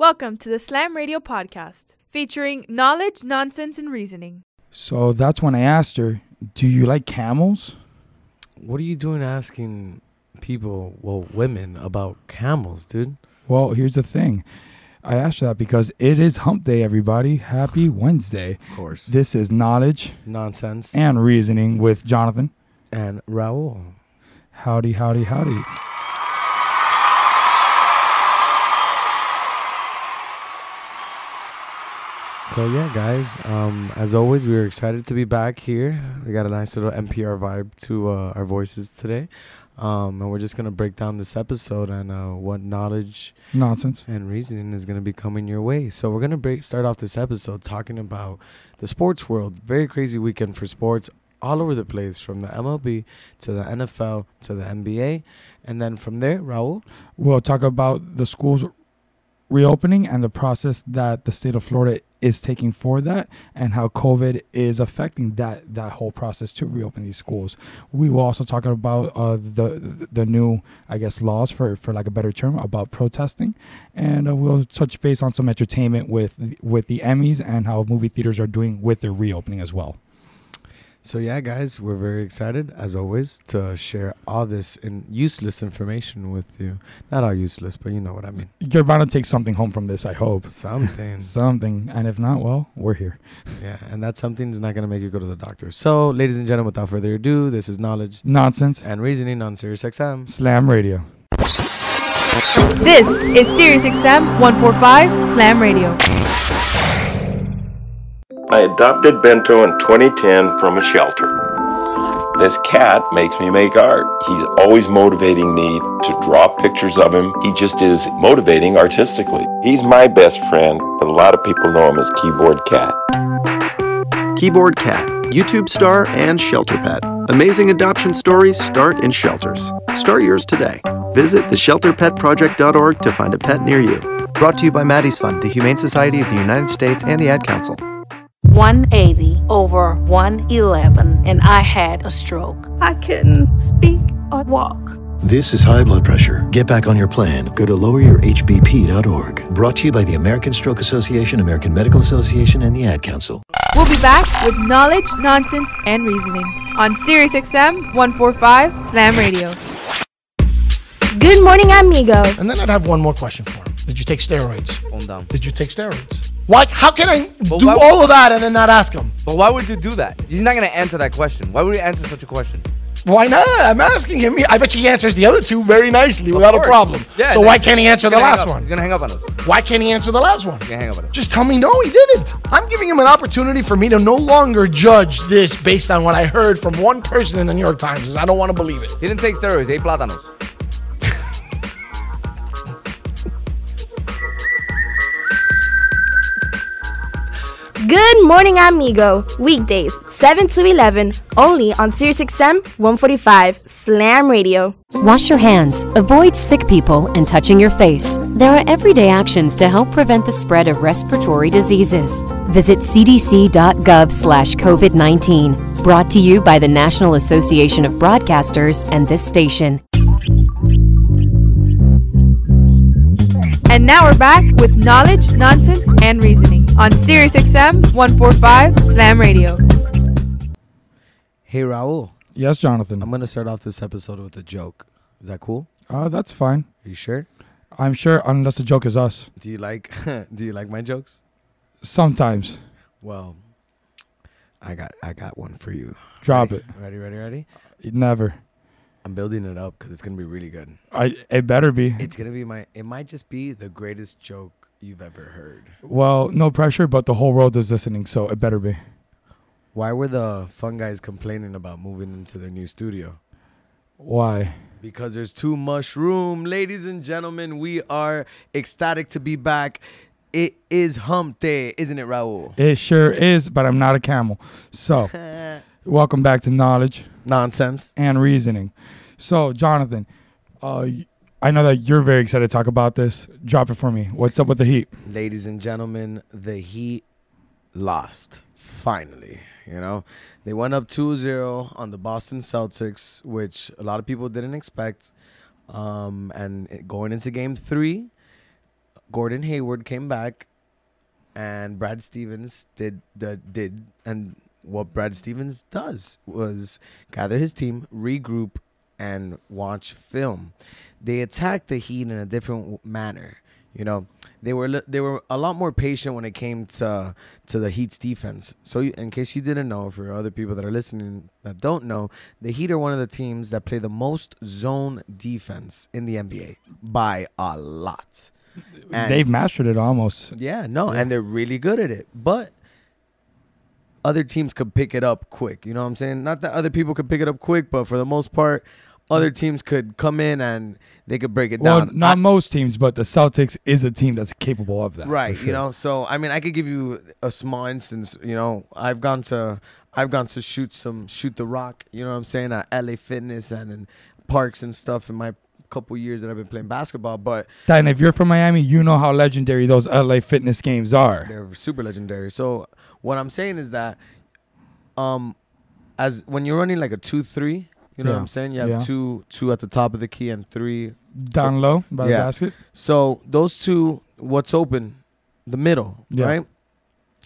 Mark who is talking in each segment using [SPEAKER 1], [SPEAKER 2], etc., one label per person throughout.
[SPEAKER 1] Welcome to the Slam Radio podcast, featuring knowledge, nonsense, and reasoning.
[SPEAKER 2] So that's when I asked her, Do you like camels?
[SPEAKER 3] What are you doing asking people, well, women, about camels, dude?
[SPEAKER 2] Well, here's the thing. I asked her that because it is hump day, everybody. Happy Wednesday.
[SPEAKER 3] Of course.
[SPEAKER 2] This is knowledge
[SPEAKER 3] Nonsense.
[SPEAKER 2] and reasoning with Jonathan.
[SPEAKER 3] and Raul.
[SPEAKER 2] Howdy, howdy, howdy.
[SPEAKER 3] So yeah, guys. Um, as always, we are excited to be back here. We got a nice little NPR vibe to uh, our voices today, um, and we're just gonna break down this episode and uh, what knowledge
[SPEAKER 2] Nonsense.
[SPEAKER 3] and reasoning is gonna be coming your way. So we're gonna break start off this episode talking about the sports world. Very crazy weekend for sports all over the place, from the MLB to the NFL to the NBA, and then from there, Raul.
[SPEAKER 2] We'll talk about the schools reopening and the process that the state of Florida is taking for that and how COVID is affecting that that whole process to reopen these schools. We will also talk about uh, the the new, I guess, laws for for like a better term about protesting, and uh, we'll touch base on some entertainment with with the Emmys and how movie theaters are doing with their reopening as well.
[SPEAKER 3] So yeah, guys, we're very excited as always to share all this in useless information with you. Not all useless, but you know what I mean.
[SPEAKER 2] You're bound to take something home from this, I hope.
[SPEAKER 3] Something.
[SPEAKER 2] Something, and if not, well, we're here.
[SPEAKER 3] yeah, and that something is not gonna make you go to the doctor. So, ladies and gentlemen, without further ado, this is knowledge
[SPEAKER 2] Nonsense.
[SPEAKER 3] and reasoning on Sirius XM.
[SPEAKER 2] Slam Radio.
[SPEAKER 1] This is SiriusXM 145 Slam Radio.
[SPEAKER 4] I adopted Bento in 2010 from a shelter. This cat makes me make art. He's always motivating me to draw pictures of him. He just is motivating artistically. He's my best friend, but a lot of people know him as Keyboard Cat.
[SPEAKER 5] Keyboard Cat, YouTube star and shelter pet. Amazing adoption stories start in shelters. Start yours today. Visit theshelterpetproject.org to find a pet near you. Brought to you by Maddie's Fund, the Humane Society of the United States, and the Ad Council.
[SPEAKER 6] 180 over 111 and I had a stroke. I couldn't speak or walk.
[SPEAKER 7] This is high blood pressure. Get back on your plan. Go to loweryourhbp.org. Brought to you by the American Stroke Association, American Medical Association, and the Ad Council.
[SPEAKER 1] We'll be back with knowledge, nonsense, and reasoning on SiriusXM 145 Slam Radio.
[SPEAKER 8] Good morning, amigo.
[SPEAKER 9] And then I'd have one more question for him. Did you take steroids?
[SPEAKER 10] Calm down.
[SPEAKER 9] Did you take steroids? Why? How can I do
[SPEAKER 10] why-
[SPEAKER 9] all of that and then not ask him?
[SPEAKER 10] But why would you do that? He's not gonna answer that question. Why would he answer such a question?
[SPEAKER 9] Why not? I'm asking him. I bet you he answers the other two very nicely without a problem.
[SPEAKER 10] Yeah,
[SPEAKER 9] so why can't he answer the last one?
[SPEAKER 10] He's gonna hang up on us.
[SPEAKER 9] Why can't he answer the last one?
[SPEAKER 10] He's gonna hang up on us.
[SPEAKER 9] Just tell me no, he didn't. I'm giving him an opportunity for me to no longer judge this based on what I heard from one person in the New York Times. I don't want to believe it.
[SPEAKER 10] He didn't take steroids. He ate plátanos.
[SPEAKER 8] Good morning, amigo. Weekdays, 7 to 11, only on SiriusXM 145 Slam Radio.
[SPEAKER 11] Wash your hands, avoid sick people, and touching your face. There are everyday actions to help prevent the spread of respiratory diseases. Visit cdc.gov slash COVID 19. Brought to you by the National Association of Broadcasters and this station.
[SPEAKER 1] And now we're back with knowledge, nonsense, and reasoning on SiriusXM 145 Slam Radio.
[SPEAKER 3] Hey, Raul.
[SPEAKER 2] Yes, Jonathan.
[SPEAKER 3] I'm gonna start off this episode with a joke. Is that cool?
[SPEAKER 2] Uh, that's fine.
[SPEAKER 3] Are you sure?
[SPEAKER 2] I'm sure, unless the joke is us.
[SPEAKER 3] Do you like Do you like my jokes?
[SPEAKER 2] Sometimes.
[SPEAKER 3] Well, I got I got one for you.
[SPEAKER 2] Drop
[SPEAKER 3] Ready?
[SPEAKER 2] it.
[SPEAKER 3] Ready? Ready? Ready?
[SPEAKER 2] Never.
[SPEAKER 3] I'm building it up because it's gonna be really good.
[SPEAKER 2] I. It better be.
[SPEAKER 3] It's gonna be my. It might just be the greatest joke you've ever heard.
[SPEAKER 2] Well, no pressure, but the whole world is listening, so it better be.
[SPEAKER 3] Why were the fun guys complaining about moving into their new studio?
[SPEAKER 2] Why?
[SPEAKER 3] Because there's too much room. Ladies and gentlemen, we are ecstatic to be back. It is hump day, isn't it, Raul?
[SPEAKER 2] It sure is, but I'm not a camel. So, welcome back to knowledge
[SPEAKER 3] Nonsense.
[SPEAKER 2] and reasoning. So, Jonathan, uh, I know that you're very excited to talk about this. Drop it for me. What's up with the Heat?
[SPEAKER 3] Ladies and gentlemen, the Heat lost. Finally. You know, they went up 2 0 on the Boston Celtics, which a lot of people didn't expect. Um, and going into game three, Gordon Hayward came back, and Brad Stevens did the did and what Brad Stevens does was gather his team, regroup, and watch film. They attacked the Heat in a different manner. You know, they were they were a lot more patient when it came to to the Heat's defense. So, you, in case you didn't know, for other people that are listening that don't know, the Heat are one of the teams that play the most zone defense in the NBA by a lot. And-
[SPEAKER 2] They've mastered it almost.
[SPEAKER 3] yeah, no, and they're really good at it. But other teams could pick it up quick. You know what I'm saying? Not that other people could pick it up quick, but for the most part, other teams could come in and they could break it
[SPEAKER 2] Well,
[SPEAKER 3] down.
[SPEAKER 2] not
[SPEAKER 3] I-
[SPEAKER 2] most teams, but the Celtics is a team that's capable of that.
[SPEAKER 3] right,
[SPEAKER 2] sure.
[SPEAKER 3] you know. So I mean, I could give you a small instance. You know, I've gone to I've gone to shoot some shoot the rock. You know what I'm saying? At LA Fitness and in parks and stuff in my couple years that I've been playing basketball. But
[SPEAKER 2] Dan, if you're from Miami, you know how legendary those LA fitness games are.
[SPEAKER 3] They're super legendary. So what I'm saying is that, um, as when you're running like a two three, you know what I'm saying? You have
[SPEAKER 2] Yeah.
[SPEAKER 3] two two at the top of the key and three
[SPEAKER 2] Down low by the basket.
[SPEAKER 3] So those two, what's open, the middle,
[SPEAKER 2] Yeah.
[SPEAKER 3] right?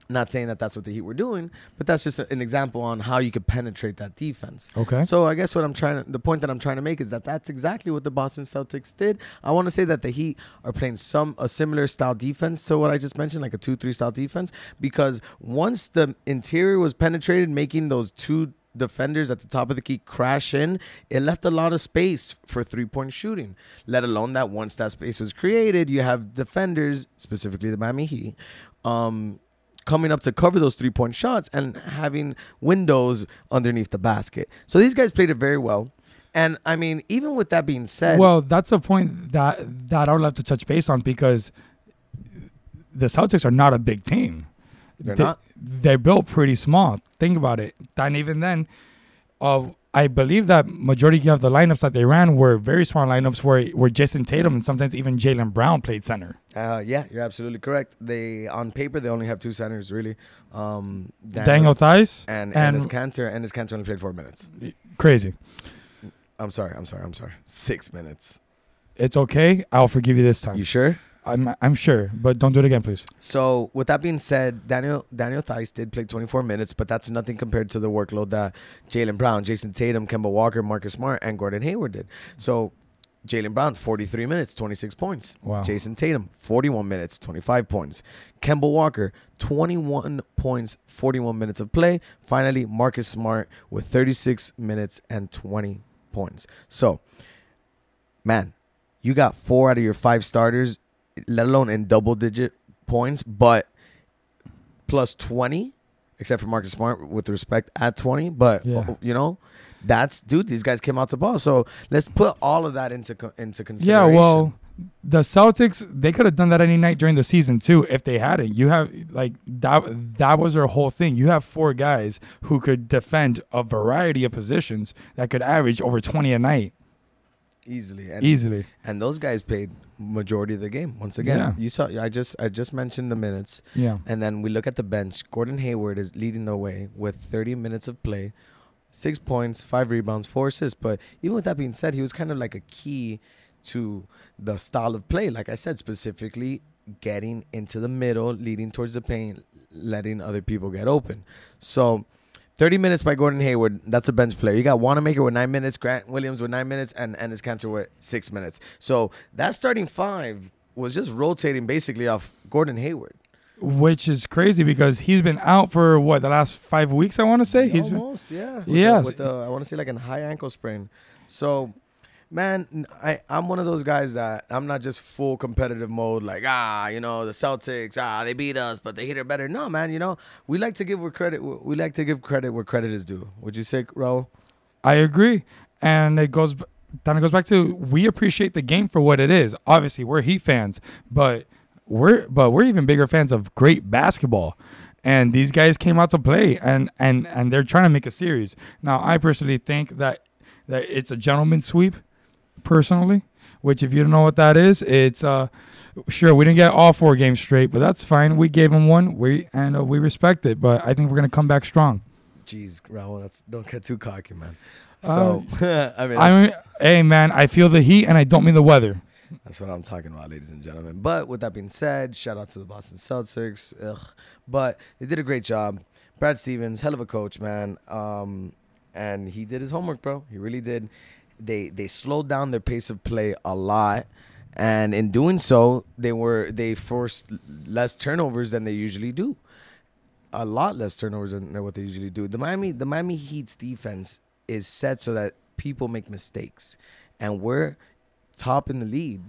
[SPEAKER 3] Not saying that that's what the Heat were doing, but that's just an example on how you could penetrate that defense.
[SPEAKER 2] Okay.
[SPEAKER 3] So I guess what I'm trying to, the point that I'm trying to make is that that's exactly what the Boston Celtics did. I want to say that the Heat are playing some a similar style defense to what I just mentioned, like a two-three style defense, because once the interior was penetrated, making those two defenders at the top of the key crash in, it left a lot of space for three-point shooting. Let alone that once that space was created, you have defenders, specifically the Miami Heat, um, coming up to cover those three point shots and having windows underneath the basket. So these guys played it very well. And I mean, even with that being said,
[SPEAKER 2] Well, that's a point that that I would love to touch base on because the Celtics are not a big team.
[SPEAKER 3] They're
[SPEAKER 2] They-
[SPEAKER 3] not?
[SPEAKER 2] They're built pretty small. Think about it. And even then, uh, I believe that majority of the lineups that they ran were very small lineups where where Jayson Tatum and sometimes even Jaylen Brown played center.
[SPEAKER 3] uh, yeah, you're absolutely correct. They on paper they only have two centers really. Um,
[SPEAKER 2] Daniel Theis
[SPEAKER 3] and-
[SPEAKER 2] and
[SPEAKER 3] Enes Kanter and Enes Kanter only played four minutes.
[SPEAKER 2] Crazy.
[SPEAKER 3] I'm sorry. I'm sorry. I'm sorry. Six minutes.
[SPEAKER 2] It's okay. I'll forgive you this time.
[SPEAKER 3] You sure?
[SPEAKER 2] I'm I'm sure, but don't do it again, please.
[SPEAKER 3] So with that being said, Daniel Daniel Theis did play 24 minutes, but that's nothing compared to the workload that Jaylen Brown, Jayson Tatum, Kemba Walker, Marcus Smart, and Gordon Hayward did. So Jaylen Brown 43 minutes, 26 points.
[SPEAKER 2] Wow.
[SPEAKER 3] Jayson Tatum 41 minutes, 25 points. Kemba Walker 21 points, 41 minutes of play. Finally, Marcus Smart with 36 minutes and 20 points. So, man, you got four out of your five starters, let alone in double digit points, but plus 20, except for Marcus Smart with respect at 20. But,
[SPEAKER 2] Yeah.
[SPEAKER 3] you know, that's, dude, these guys came out to ball. So let's put all of that into, co- into consideration.
[SPEAKER 2] Yeah, well, the Celtics they could have done that any night during the season too if they hadn't. You have like that that was their whole thing. You have four guys who could defend a variety of positions that could average over 20 a night.
[SPEAKER 3] easily and,
[SPEAKER 2] Easily.
[SPEAKER 3] and those guys played majority of the game. Once again
[SPEAKER 2] Yeah.
[SPEAKER 3] you saw i just i just mentioned the minutes.
[SPEAKER 2] Yeah.
[SPEAKER 3] and then we look at the bench. Gordon hayward is leading the way with 30 minutes of play six points five rebounds four assists. But even with that being said he was kind of like a key to the style of play. Like i said specifically getting into the middle leading towards the paint letting other people get open. So 30 minutes by Gordon Hayward. That's a bench player. You got Wanamaker with nine minutes, Grant Williams with nine minutes, and and Enes Kanter with six minutes. So that starting five was just rotating basically off Gordon Hayward.
[SPEAKER 2] Which is crazy because he's been out for what the last five weeks. I want to say he's been-
[SPEAKER 3] Almost, yeah. The, with the, I want to say like a high ankle sprain. So, man, I, I'm one of those guys that I'm not just full competitive mode. Like ah, you know, the Celtics ah, they beat us, but they hit it better. No, man, you know, we like to give where credit. We like to give credit where credit is due. Would you say, Raul?
[SPEAKER 2] I agree, and it goes then it goes back to we appreciate the game for what it is. Obviously, we're Heat fans, but we're but we're even bigger fans of great basketball. And these guys came out to play, and and and they're trying to make a series. Now, I personally think that that it's a gentleman's sweep, personally. Which, if you don't know what that is, it's uh, sure we didn't get all four games straight, but that's fine. We gave them one, we and uh, we respect it. But I think we're gonna come back strong.
[SPEAKER 3] Jeez, Raul, that's don't get too cocky, man. So I mean,
[SPEAKER 2] I mean, hey man, I feel the heat, and I don't mean the weather.
[SPEAKER 3] That's what I'm talking about, ladies and gentlemen. But with that being said, shout out to the Boston Celtics. Ugh. But they did a great job. Brad Stevens, hell of a coach, man. Um, and he did his homework, bro. He really did. They they slowed down their pace of play a lot, and in doing so, they were they forced less turnovers than they usually do. A lot less turnovers than what they usually do. The Miami the Miami Heat's defense is set so that people make mistakes, and we're top in the lead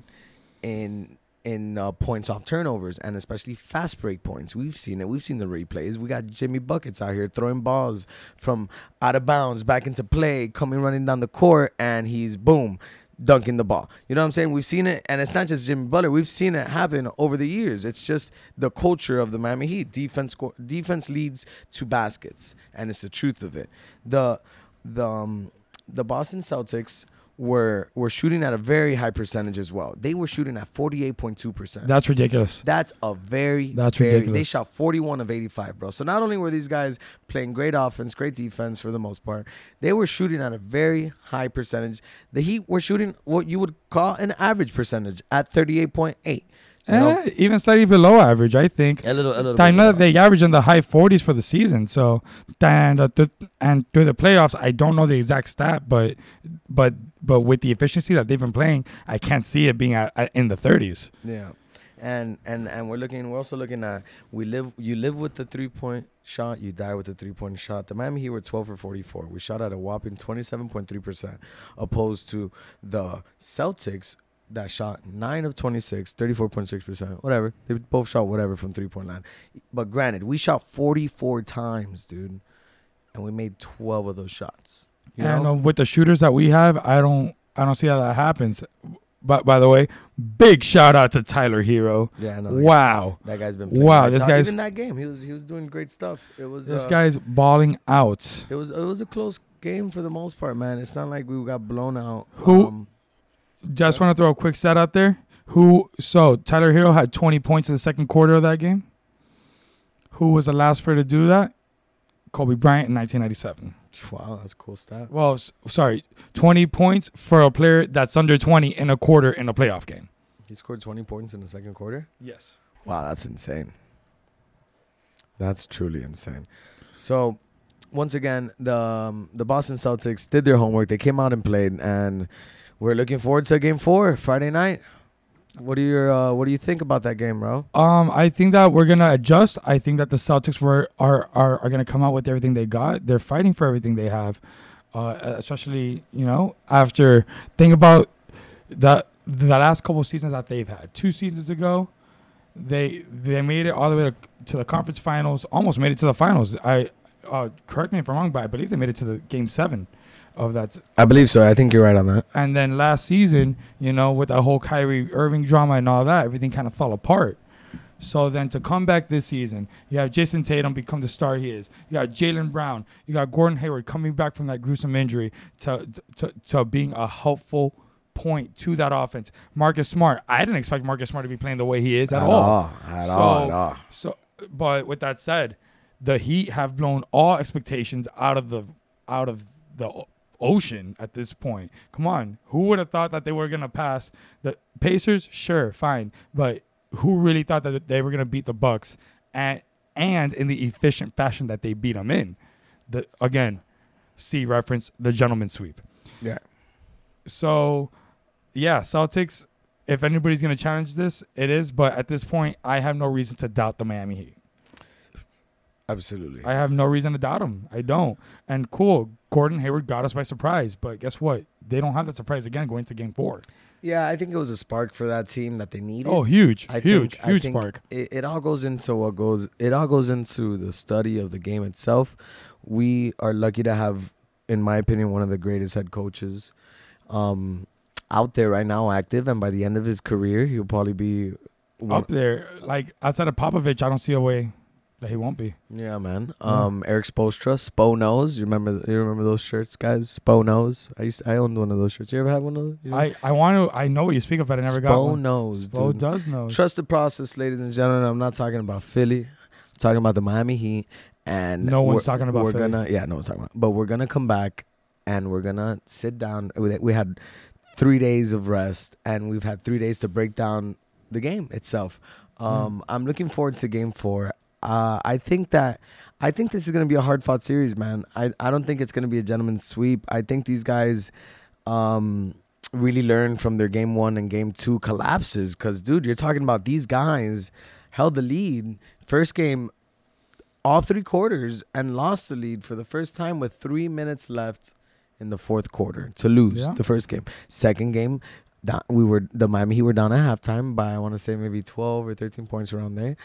[SPEAKER 3] in in uh, points off turnovers and especially fast break points. We've seen it. We've seen the replays. We got Jimmy buckets out here throwing balls from out of bounds back into play, coming running down the court, and he's boom dunking the ball. You know what I'm saying? We've seen it, and it's not just Jimmy Butler. We've seen it happen over the years. It's just the culture of the Miami Heat. Defense defense leads to baskets, and it's the truth of it. The the um, the Boston Celtics were were shooting at a very high percentage as well. They were shooting at 48.2 percent.
[SPEAKER 2] That's ridiculous.
[SPEAKER 3] That's a very
[SPEAKER 2] That's
[SPEAKER 3] very,
[SPEAKER 2] ridiculous.
[SPEAKER 3] They shot 41 of 85, bro. So not only were these guys playing great offense, great defense for the most part, they were shooting at a very high percentage. The Heat were shooting what you would call an average percentage at 38.8. You know?
[SPEAKER 2] Eh, even slightly below average, I think.
[SPEAKER 3] A little- a little
[SPEAKER 2] I know that they average in the high 40s for the season. So, and uh, th- and through the playoffs, I don't know the exact stat, but but but with the efficiency that they've been playing, I can't see it being at, at, in the 30s.
[SPEAKER 3] Yeah. And and and we're looking we're also looking at we live you live with the three point shot, you die with the three point shot. The Miami Heat were twelve for forty four. We shot at a whopping twenty seven point three percent opposed to the Celtics that shot 9 of 26, 34.6%, whatever. They both shot whatever from 3.9. But granted, we shot 44 times, dude, and we made 12 of those shots. You
[SPEAKER 2] and
[SPEAKER 3] know?
[SPEAKER 2] uh, with the shooters that we have, I don't I don't see how that happens. But by the way, big shout out to Tyler Herro.
[SPEAKER 3] Yeah, I know. that guy-
[SPEAKER 2] Wow.
[SPEAKER 3] That guy's been playing
[SPEAKER 2] Wow, this guy's
[SPEAKER 3] even that game. He was he was doing great stuff. It was
[SPEAKER 2] this
[SPEAKER 3] uh,
[SPEAKER 2] guy's balling out.
[SPEAKER 3] It was it was a close game for the most part, man. It's not like we got blown out.
[SPEAKER 2] Who-
[SPEAKER 3] Um,
[SPEAKER 2] Just want to throw a quick stat out there. Who so Tyler Herro had 20 points in the second quarter of that game. Who was the last player to do that? Kobe Bryant in 1997.
[SPEAKER 3] wow, that's a cool stat.
[SPEAKER 2] Well, sorry, 20 points for a player that's under 20 in a quarter in a playoff game.
[SPEAKER 3] He scored 20 points in the second quarter.
[SPEAKER 2] Yes.
[SPEAKER 3] Wow, that's insane. That's truly insane. So, once again, the um, the Boston Celtics did their homework. They came out and played, and we're looking forward to Game Four Friday night. What do you uh, What do you think about that game, bro?
[SPEAKER 2] Um, I think that we're gonna adjust. I think that the Celtics were are are, are gonna come out with everything they got. They're fighting for everything they have, uh, especially you know after think about the the last couple seasons that they've had. Two seasons ago, they they made it all the way to, to the conference finals. Almost made it to the finals. I uh, correct me if I'm wrong, but I believe they made it to the game seven of that
[SPEAKER 3] I believe so. I think you're right on that.
[SPEAKER 2] and then last season, you know, with the whole Kyrie Irving drama and all that, everything kind of fell apart. So then to come back this season, you have Jayson Tatum become the star he is. You got Jaylen Brown. You got Gordon Hayward coming back from that gruesome injury to to, to being a helpful point to that offense. Marcus Smart. I didn't expect Marcus Smart to be playing the way he is at,
[SPEAKER 3] At
[SPEAKER 2] all.
[SPEAKER 3] all. At all, at all.
[SPEAKER 2] So, but with that said, the Heat have blown all expectations out of the out of the ocean at this point. Come on, who would have thought that they were gonna pass the Pacers? Sure, fine, but who really thought that they were gonna beat the Bucks and and in the efficient fashion that they beat them in? The again, see reference the gentleman sweep.
[SPEAKER 3] Yeah.
[SPEAKER 2] So, yeah, Celtics. If anybody's gonna challenge this, it is. But at this point, I have no reason to doubt the Miami Heat.
[SPEAKER 3] Absolutely.
[SPEAKER 2] I have no reason to doubt him. I don't. And cool, Gordon Hayward got us by surprise. But guess what? They don't have that surprise again going to Game Four.
[SPEAKER 3] Yeah, I think it was a spark for that team that they needed.
[SPEAKER 2] Oh, huge,
[SPEAKER 3] I
[SPEAKER 2] huge,
[SPEAKER 3] think,
[SPEAKER 2] huge spark.
[SPEAKER 3] It, it all goes into what goes. It all goes into the study of the game itself. We are lucky to have, in my opinion, one of the greatest head coaches, um, out there right now, active. And by the end of his career, he'll probably be one,
[SPEAKER 2] Up there, like outside of Popovich, I don't see a way he won't be.
[SPEAKER 3] Yeah, man.
[SPEAKER 2] Yeah.
[SPEAKER 3] Um, Erik Spoelstra, Spo knows. You remember? You remember those shirts, guys? Spo knows. I used. I owned one of those shirts. You ever had one of those? You know?
[SPEAKER 2] I, I want to. I know what you speak of, but I never got
[SPEAKER 3] Spo
[SPEAKER 2] one.
[SPEAKER 3] knows.
[SPEAKER 2] Spo
[SPEAKER 3] dude.
[SPEAKER 2] does know.
[SPEAKER 3] Trust the process, ladies and gentlemen. I'm not talking about Philly. I'm talking about the Miami Heat. And
[SPEAKER 2] No one's
[SPEAKER 3] we're-
[SPEAKER 2] talking about
[SPEAKER 3] We're
[SPEAKER 2] Philly.
[SPEAKER 3] gonna, yeah, no one's talking about. But we're gonna come back and we're gonna sit down. We we had three days of rest, and we've had three days to break down the game itself. Um, I'm looking forward to game four. Uh, I think that I think this is going to be a hard fought series, man. I, I don't think it's going to be a gentleman's sweep. I think these guys um, really learn from their game one and game two collapses. Because, dude, you're talking about these guys held the lead first game all three quarters and lost the lead for the first time with three minutes left in the fourth quarter to lose
[SPEAKER 2] Yeah.
[SPEAKER 3] the first game. Second game, we were the Miami Heat were down at halftime by I want to say maybe twelve or thirteen points around there,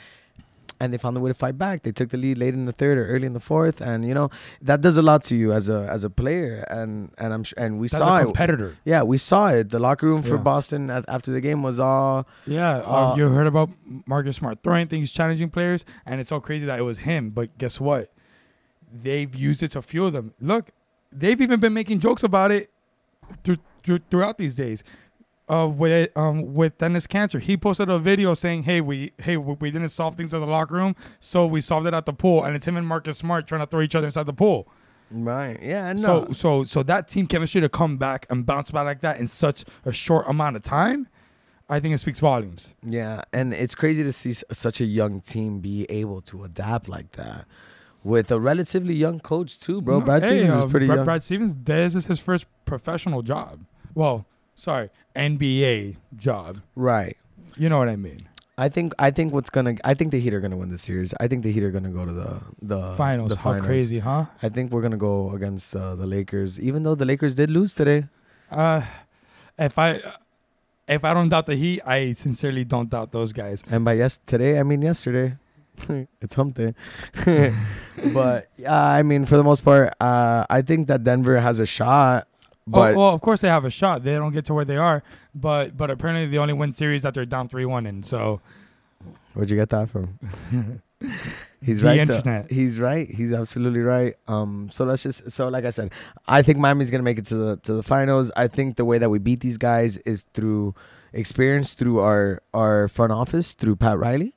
[SPEAKER 3] and they found a way to fight back. They took the lead late in the third or early in the fourth, and you know that does a lot to you as a as a player, and and I'm sure, and we
[SPEAKER 2] a
[SPEAKER 3] saw it.
[SPEAKER 2] competitor.
[SPEAKER 3] Yeah, we saw it. The locker room for
[SPEAKER 2] Yeah.
[SPEAKER 3] Boston at, after the game was all
[SPEAKER 2] Yeah,
[SPEAKER 3] Uh,
[SPEAKER 2] uh, you heard about Marcus Smart throwing things, challenging players, and it's so crazy that it was him. But guess what? They've used it to fuel them. Look, they've even been making jokes about it through, through, throughout these days. Uh, with um with Enes Kanter, he posted a video saying, "Hey, we hey we, we didn't solve things in the locker room, so we solved it at the pool." And it's him and Marcus Smart trying to throw each other inside the pool.
[SPEAKER 3] right. Yeah, I know.
[SPEAKER 2] So so so that team chemistry to come back and bounce back like that in such a short amount of time, I think it speaks volumes.
[SPEAKER 3] Yeah, and it's crazy to see such a young team be able to adapt like that with a relatively young coach too, bro.
[SPEAKER 2] No,
[SPEAKER 3] Brad
[SPEAKER 2] hey,
[SPEAKER 3] Stevens
[SPEAKER 2] uh,
[SPEAKER 3] is pretty
[SPEAKER 2] Brad,
[SPEAKER 3] young.
[SPEAKER 2] Brad Stevens, this is his first professional job. Well, sorry, NBA job.
[SPEAKER 3] Right.
[SPEAKER 2] You know what I mean?
[SPEAKER 3] I think I think what's gonna I think the Heat are gonna win the series. I think the Heat are gonna go to the the
[SPEAKER 2] Finals.
[SPEAKER 3] The
[SPEAKER 2] How crazy, huh?
[SPEAKER 3] I think we're gonna go against uh, the Lakers, even though the Lakers did lose today.
[SPEAKER 2] Uh, if I if I don't doubt the Heat, I sincerely don't doubt those guys.
[SPEAKER 3] And by yes today, I mean yesterday. it's hump day. but uh, I mean, for the most part, uh, I think that Denver has a shot. But
[SPEAKER 2] oh, well, of course they have a shot. They don't get to where they are, but but apparently they only win series that they're down three one in. So
[SPEAKER 3] Where'd you get that from? He's
[SPEAKER 2] The
[SPEAKER 3] right. though.
[SPEAKER 2] internet.
[SPEAKER 3] He's right. He's absolutely right. Um. So let's just. So like I said, I think Miami's gonna make it to the to the finals. I think the way that we beat these guys is through experience, through our our front office, through Pat Riley,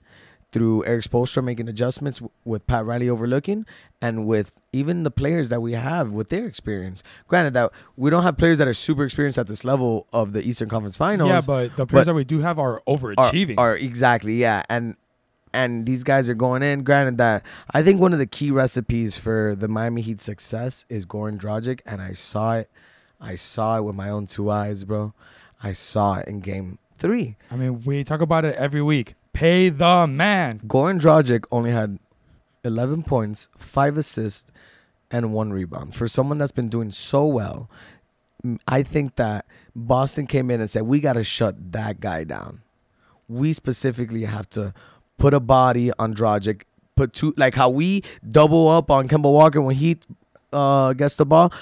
[SPEAKER 3] through Erik Spoelstra making adjustments with Pat Riley overlooking, and with even the players that we have with their experience. Granted that we don't have players that are super experienced at this level of the Eastern Conference Finals.
[SPEAKER 2] yeah, but the players that we do have are overachieving.
[SPEAKER 3] Are, are exactly yeah, and and these guys are going in. Granted that I think one of the key recipes for the Miami Heat success is Goran Dragic, and I saw it. I saw it with my own two eyes, bro. I saw it in Game Three.
[SPEAKER 2] I mean, we talk about it every week. Pay the man.
[SPEAKER 3] Goran Dragic only had 11 points, five assists, and one rebound. For someone that's been doing so well, I think that Boston came in and said, we got to shut that guy down. We specifically have to put a body on Dragic, put two, like how we double up on Kemba Walker when he uh, gets the ball.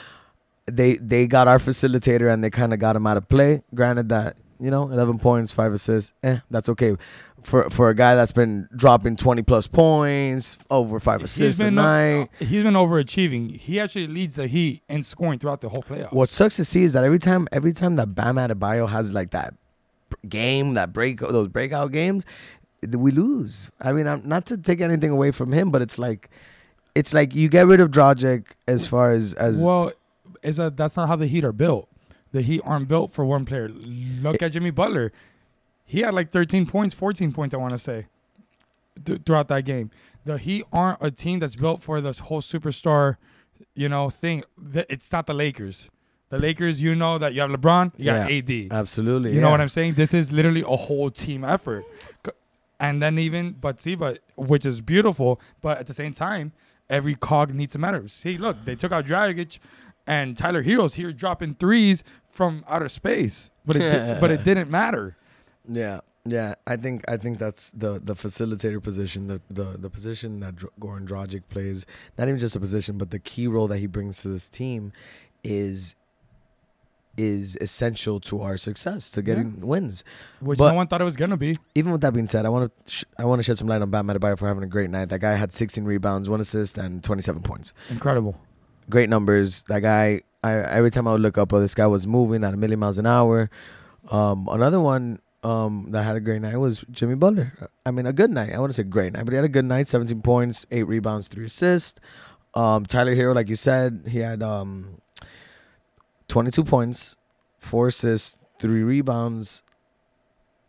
[SPEAKER 3] They they got our facilitator and they kind of got him out of play. Granted that you know, 11 points, five assists, eh, that's okay. For for a guy that's been dropping 20 plus points, over five assists a
[SPEAKER 2] been
[SPEAKER 3] night.
[SPEAKER 2] he's been overachieving. He actually leads the Heat in scoring throughout the whole playoff.
[SPEAKER 3] What sucks to see is that every time every time that Bam Adebayo has like that game, that break those breakout games, we lose. I mean, I'm not to take anything away from him, but it's like it's like you get rid of Dragic as far as as
[SPEAKER 2] well, is that that's not how the Heat are built. The Heat aren't built for one player. Look at Jimmy Butler. He had like 13 points, 14 points, I want to say, th- throughout that game. The Heat aren't a team that's built for this whole superstar, you know, thing. It's not the Lakers. The Lakers, you know that you have LeBron, you got AD.
[SPEAKER 3] absolutely,
[SPEAKER 2] You know what I'm saying? This is literally a whole team effort. And then even, but see, but which is beautiful, but at the same time, every cog needs to matter. See, look, they took out Dragic and Tyler Herro's here dropping threes from outer space, but it di- but it didn't matter.
[SPEAKER 3] Yeah, yeah. I think I think that's the the facilitator position, the the the position that Dr- Goran Dragic plays. Not even just a position, but the key role that he brings to this team is is essential to our success, to getting wins.
[SPEAKER 2] Which
[SPEAKER 3] But
[SPEAKER 2] no one thought it was gonna be.
[SPEAKER 3] Even with that being said, I want to sh- I want to shed some light on Bam Adebayo for having a great night. That guy had 16 rebounds, one assist, and 27 points.
[SPEAKER 2] Incredible.
[SPEAKER 3] Great numbers. That guy. I every time I would look up, oh, this guy was moving at a million miles an hour. Um, another one um, that had a great night was Jimmy Butler. I mean, a good night. I want to say great night, but he had a good night. 17 points, eight rebounds, three assists. Um, Tyler Herro, like you said, he had um, 22 points, four assists, three rebounds.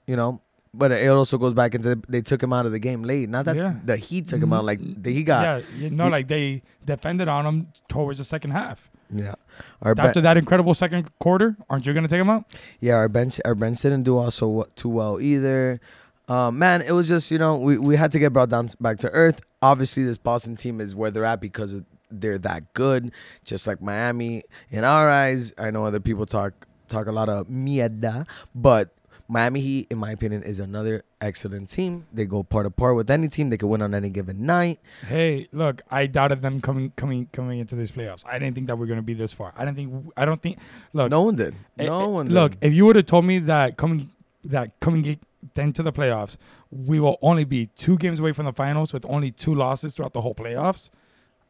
[SPEAKER 3] You know, but it also goes back into they took him out of the game late. Not that
[SPEAKER 2] Yeah.
[SPEAKER 3] the Heat took him out, like the, he got.
[SPEAKER 2] yeah, you know,
[SPEAKER 3] he-
[SPEAKER 2] like they defended on him towards the second half.
[SPEAKER 3] Yeah. Our
[SPEAKER 2] After
[SPEAKER 3] be-
[SPEAKER 2] that incredible second quarter, aren't you gonna take him out?
[SPEAKER 3] yeah, our bench our bench didn't do also too well either. Um, man, it was just you know we, we had to get brought down back to earth. Obviously, this Boston team is where they're at because they're that good, just like Miami. In our eyes, I know other people talk talk a lot of mierda, but Miami Heat, in my opinion, is another excellent team. They go part to part with any team. They can win on any given night.
[SPEAKER 2] Hey, look, I doubted them coming coming coming into these playoffs. I didn't think that we're gonna be this far. I didn't think. I don't think. Look,
[SPEAKER 3] No one did.
[SPEAKER 2] eh,
[SPEAKER 3] No
[SPEAKER 2] eh,
[SPEAKER 3] one
[SPEAKER 2] Look, if you would have told me that coming that coming ge- into the playoffs, we will only be two games away from the finals with only two losses throughout the whole playoffs,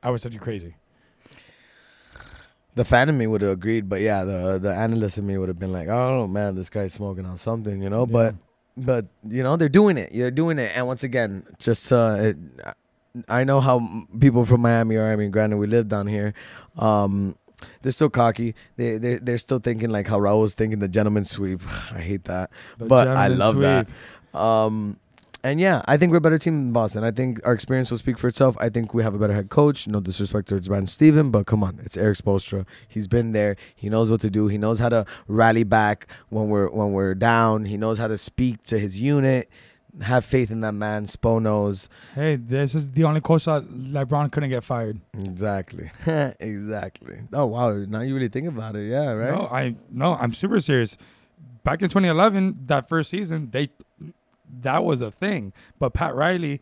[SPEAKER 2] I would have said you crazy.
[SPEAKER 3] The fan in me would have agreed, but yeah, the the analyst in me would have been like, "Oh man, this guy's smoking on something," you know. But but you know they're doing it. They're doing it, and once again, just uh, it, I know how people from Miami are. I mean, granted, we live down here. Um, they're still cocky. They they they're still thinking like how Raul was thinking the gentleman sweep. I hate that,
[SPEAKER 2] The
[SPEAKER 3] but I love that. Um, and yeah, I think we're a better team than Boston. I think our experience will speak for itself. I think we have a better head coach. No disrespect to Van Steven, but come on, it's Erik Spoelstra. He's been there. He knows what to do. He knows how to rally back when we're when we're down. He knows how to speak to his unit. Have faith in that man. Spo knows
[SPEAKER 2] Hey, this is the only coach that LeBron couldn't get fired.
[SPEAKER 3] exactly, exactly. Oh wow, now you really think about it, yeah, right?
[SPEAKER 2] No, I no, I'm super serious. Back in 2011, that first season, they that was a thing. But Pat Riley,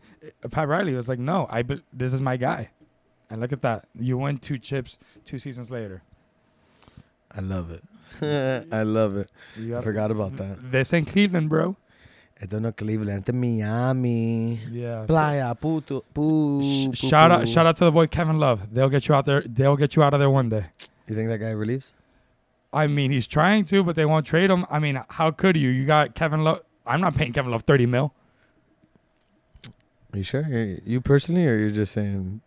[SPEAKER 2] Pat Riley was like, "No, I be- this is my guy." And look at that. You win two chips two seasons later.
[SPEAKER 3] I love it. I love it.
[SPEAKER 2] You
[SPEAKER 3] I forgot about that.
[SPEAKER 2] This ain't Cleveland, bro.
[SPEAKER 3] Esto no es Cleveland, esto es Miami.
[SPEAKER 2] Yeah.
[SPEAKER 3] Playa, puto, pu,
[SPEAKER 2] Sh-
[SPEAKER 3] pu,
[SPEAKER 2] shout out
[SPEAKER 3] pu.
[SPEAKER 2] shout out to the boy Kevin Love. They'll get you out there. They'll get you out of there one day.
[SPEAKER 3] You think that guy relieves?
[SPEAKER 2] I mean, he's trying to, but they won't trade him. I mean, how could you? You got Kevin Love. I'm not paying Kevin Love 30 mil.
[SPEAKER 3] Are you sure? You- personally, or you're just saying?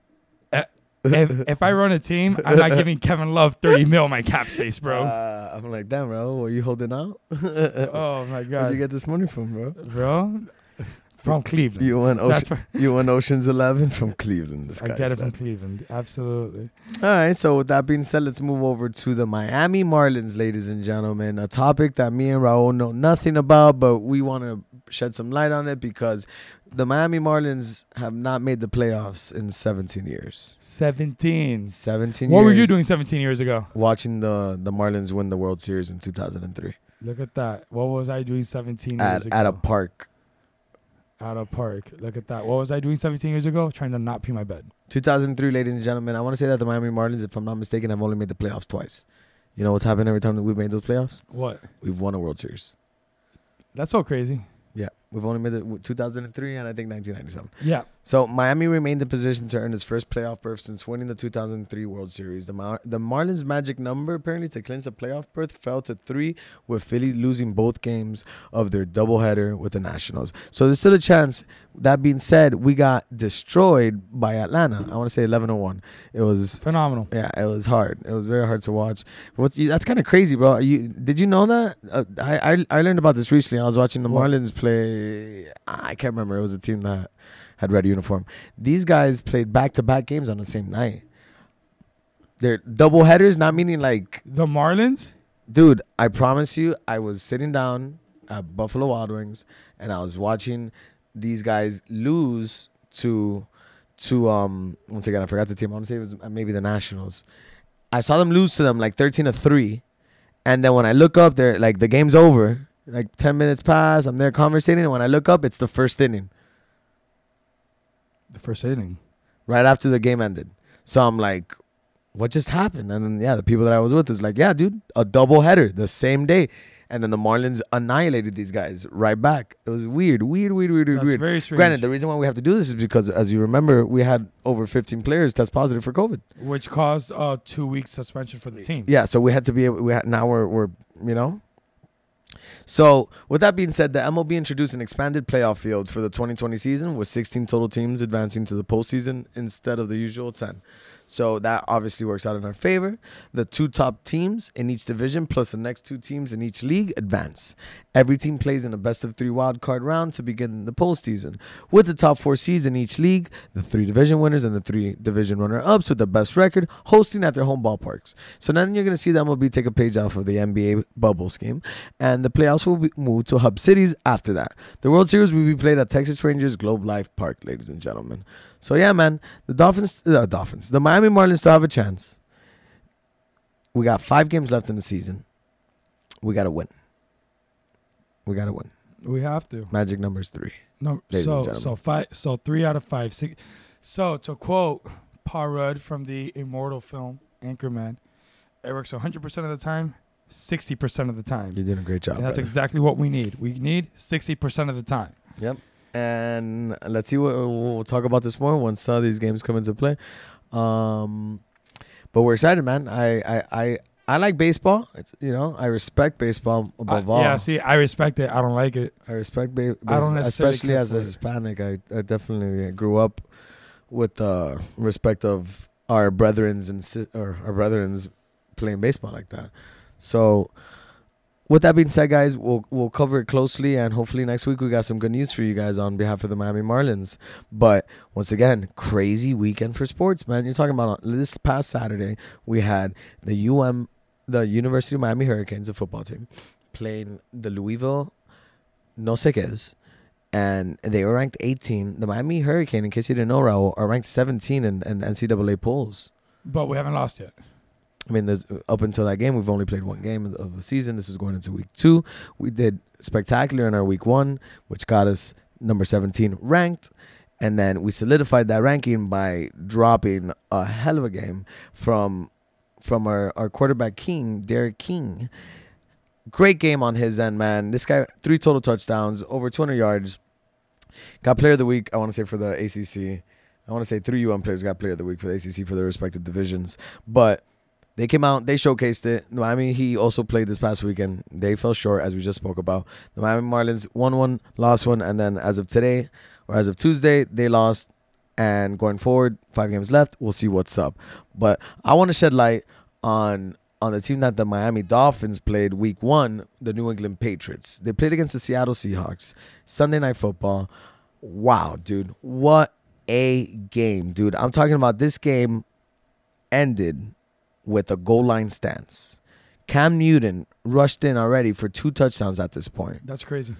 [SPEAKER 2] if, if I run a team, I'm not giving Kevin Love 30 mil my cap space, bro.
[SPEAKER 3] Uh, I'm like, damn, bro. Are you holding out?
[SPEAKER 2] oh my god.
[SPEAKER 3] Where'd you get this money from, bro?
[SPEAKER 2] bro, from Cleveland.
[SPEAKER 3] You won Ocean. you won Ocean's Eleven from Cleveland. This
[SPEAKER 2] I
[SPEAKER 3] guy
[SPEAKER 2] get it from. Cleveland. Absolutely.
[SPEAKER 3] All right. So with that being said, let's move over to the Miami Marlins, ladies and gentlemen. A topic that me and Raul know nothing about, but we want to shed some light on it because the Miami Marlins have not made the playoffs in 17 years.
[SPEAKER 2] 17.
[SPEAKER 3] 17
[SPEAKER 2] What
[SPEAKER 3] years.
[SPEAKER 2] were you doing 17 years ago?
[SPEAKER 3] Watching the the Marlins win the World Series in 2003
[SPEAKER 2] Look at that. What was I doing 17 years
[SPEAKER 3] at
[SPEAKER 2] ago?
[SPEAKER 3] at a park.
[SPEAKER 2] At a park. Look at that. What was I doing 17 years ago? Trying to not pee my bed.
[SPEAKER 3] 2003, ladies and gentlemen. I want to say that the Miami Marlins, if I'm not mistaken, have only made the playoffs twice. You know what's happened every time that we've made those playoffs?
[SPEAKER 2] What?
[SPEAKER 3] We've won a World Series.
[SPEAKER 2] That's so crazy.
[SPEAKER 3] Yeah, we've only made it 2003 and I think 1997.
[SPEAKER 2] Yeah.
[SPEAKER 3] So Miami remained in position to earn its first playoff berth since winning the 2003 World Series. The Mar- the Marlins' magic number apparently to clinch a playoff berth fell to three, with Philly losing both games of their doubleheader with the Nationals. So there's still a chance. That being said, we got destroyed by Atlanta. I want to say 11-1. It was
[SPEAKER 2] phenomenal.
[SPEAKER 3] Yeah, it was hard. It was very hard to watch. What that's kind of crazy, bro. You did you know that? Uh, I, I I learned about this recently. I was watching the
[SPEAKER 2] What?
[SPEAKER 3] Marlins play. I can't remember. It was a team that had red uniform. These guys played back to back games on the same night. They're double headers, not meaning like
[SPEAKER 2] the Marlins.
[SPEAKER 3] Dude, I promise you, I was sitting down at Buffalo Wild Wings and I was watching these guys lose to to um once again I forgot the team. I want to say it was uh, maybe the Nationals. I saw them lose to them like thirteen to three, and then when I look up, they're like the game's over. Like ten minutes pass, I'm there conversating, and when I look up, it's the first inning.
[SPEAKER 2] The first inning.
[SPEAKER 3] Right after the game ended. So I'm like, what just happened? And then yeah, the people that I was with is like, yeah, dude, a double header the same day. And then the Marlins annihilated these guys right back. It was weird, weird, weird, weird,
[SPEAKER 2] That's
[SPEAKER 3] weird.
[SPEAKER 2] very strange.
[SPEAKER 3] Granted, the reason why we have to do this is because, as you remember, we had over 15 players test positive for COVID.
[SPEAKER 2] Which caused a two week suspension for the team.
[SPEAKER 3] Yeah, so we had to be. able- We had now we're we're you know. So with that being said, the MLB introduced an expanded playoff field for the 2020 season, with 16 total teams advancing to the postseason instead of the usual 10. So that obviously works out in our favor. The two top teams in each division, plus the next two teams in each league, advance. Every team plays in a best of three wild card round to begin the postseason. With the top four seeds in each league, the three division winners and the three division runner ups with the best record hosting at their home ballparks. So then you're going to see the MLB take a page out of the NBA bubble scheme, and the playoffs will be moved to hub cities after that. The World Series will be played at Texas Rangers Globe Life Park, ladies and gentlemen. So yeah, man, the Dolphins, uh, the Dolphins, the Miami Marlins still have a chance. We got five games left in the season. We got to win. We got to win.
[SPEAKER 2] We have to.
[SPEAKER 3] Magic numbers three.
[SPEAKER 2] No, so so five, so three out of five. Six. So to quote Paul Rudd from the immortal film Anchorman, it works 100 percent of the time, 60 percent of the time.
[SPEAKER 3] You're doing a great job.
[SPEAKER 2] And that's
[SPEAKER 3] brother.
[SPEAKER 2] exactly what we need. We need 60 percent of the time.
[SPEAKER 3] Yep. And let's see what we'll talk about this more once some of these games come into play. Um, but we're excited, man. I I I, I like baseball. It's you know I respect baseball above
[SPEAKER 2] Uh,
[SPEAKER 3] all.
[SPEAKER 2] yeah, see, I respect it. I don't like it.
[SPEAKER 3] I respect ba-
[SPEAKER 2] I don't
[SPEAKER 3] baseball,
[SPEAKER 2] necessarily
[SPEAKER 3] especially as a. Hispanic. I, I definitely grew up with the respect of our brethrens and sis- or our brethrens playing baseball like that. So, with that being said, guys, we'll we'll cover it closely, and hopefully next week we got some good news for you guys on behalf of the Miami Marlins. But once again, crazy weekend for sports, man. You're talking about this past Saturday we had the UM, the University of Miami Hurricanes, the football team, playing the Louisville no sé and they were ranked 18. The Miami Hurricane, in case you didn't know, Raul, are ranked 17 in, in NCAA polls.
[SPEAKER 2] But we haven't lost yet.
[SPEAKER 3] I mean, there's up until that game, we've only played one game of- the season. This is going into week two. We did spectacular in our week one, which got us number 17 ranked. And then we solidified that ranking by dropping a hell of a game from from our, our quarterback king, D'Eriq King. Great game on his end, man. This guy, three total touchdowns, over 200 yards. Got player of the week, I want to say, for the ACC. I want to say three UM players got player of the week for the ACC for their respective divisions. But they came out, they showcased it. Miami, he also played this past weekend. They fell short, as we just spoke about. The Miami Marlins won one, lost one, and then as of today, or as of Tuesday, they lost. And going forward, five games left. We'll see what's up. But I want to shed light on on the team that the Miami Dolphins played week one, the New England Patriots. They played against the Seattle Seahawks. Sunday night football. Wow, dude. What a game, dude. I'm talking about this game ended with a goal line stance. Cam Newton rushed in already for two touchdowns at this point.
[SPEAKER 2] That's crazy.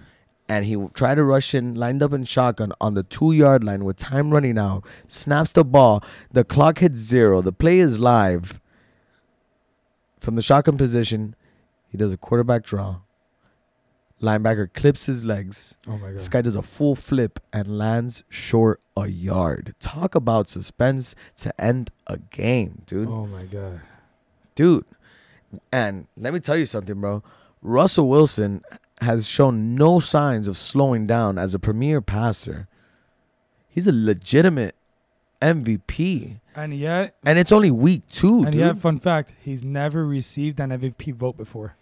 [SPEAKER 3] And he tried to rush in, lined up in shotgun on the two yard line with time running out, snaps the ball. The clock hits zero. The play is live. From the shotgun position, he does a quarterback draw. Linebacker clips his legs.
[SPEAKER 2] Oh my god.
[SPEAKER 3] This guy does a full flip and lands short a yard. Talk about suspense to end a game, dude.
[SPEAKER 2] Oh my god.
[SPEAKER 3] Dude. And let me tell you something, bro. Russell Wilson has shown no signs of slowing down as a premier passer. He's a legitimate MVP.
[SPEAKER 2] And yet,
[SPEAKER 3] And it's only week two,
[SPEAKER 2] and
[SPEAKER 3] dude.
[SPEAKER 2] yet, fun fact: he's never received an MVP vote before.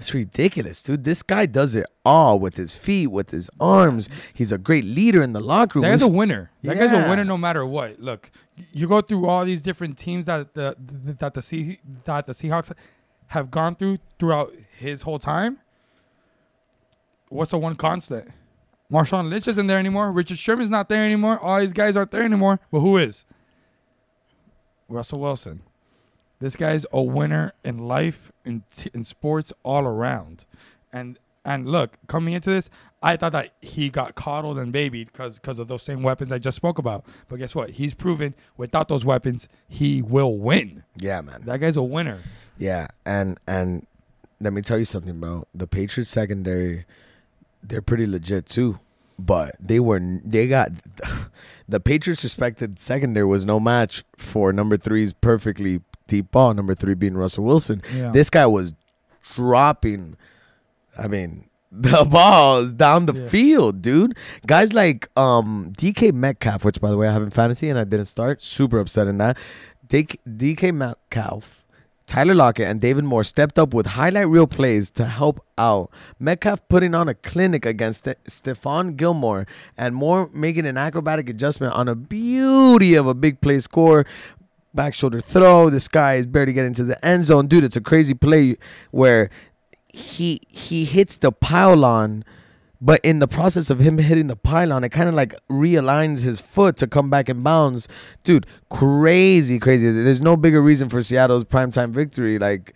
[SPEAKER 3] That's ridiculous, dude. This guy does it all with his feet, with his arms. He's a great leader in the locker room.
[SPEAKER 2] That guy's a winner. That guy's a winner no matter what. Look, you go through all these different teams that the that the sea that the Seahawks have gone through throughout his whole time. What's the one constant? Marshawn Lynch isn't there anymore. Richard Sherman's not there anymore. All these guys aren't there anymore. But who is? Russell Wilson. This guy's a winner in life, in t- in sports, all around. And and look, coming into this, I thought that he got coddled and babied because because of those same weapons I just spoke about. But guess what? He's proven without those weapons, he will win.
[SPEAKER 3] Yeah, man.
[SPEAKER 2] That guy's a winner.
[SPEAKER 3] Yeah, and and let me tell you something, bro. The Patriots secondary, they're pretty legit too. But they were they got the Patriots respected secondary was no match for number three's perfectly deep ball. Number three being Russell Wilson.
[SPEAKER 2] Yeah.
[SPEAKER 3] This guy was dropping. I mean, the balls down the
[SPEAKER 2] Yeah.
[SPEAKER 3] field, dude. Guys like um DK Metcalf, which by the way I have in fantasy and I didn't start. Super upset in that. DK, Metcalf, Tyler Lockett, and David Moore stepped up with highlight reel plays to help out. Metcalf putting on a clinic against Ste- Stephon Gilmore, and Moore making an acrobatic adjustment on a beauty of a big play score. Back shoulder throw. This guy is barely getting to the end zone, dude. It's a crazy play where he he hits the pylon, but in the process of him hitting the pylon, it kind of like realigns his foot to come back in bounds, dude. Crazy, crazy. There's no bigger reason for Seattle's primetime victory, like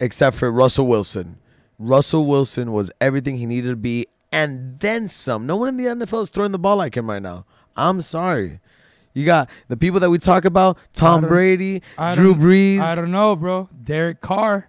[SPEAKER 3] except for Russell Wilson. Russell Wilson was everything he needed to be, and then some. No one in the NFL is throwing the ball like him right now. I'm sorry. You got the people that we talk about: Tom Brady, Drew Brees.
[SPEAKER 2] I don't know, bro. Derek Carr.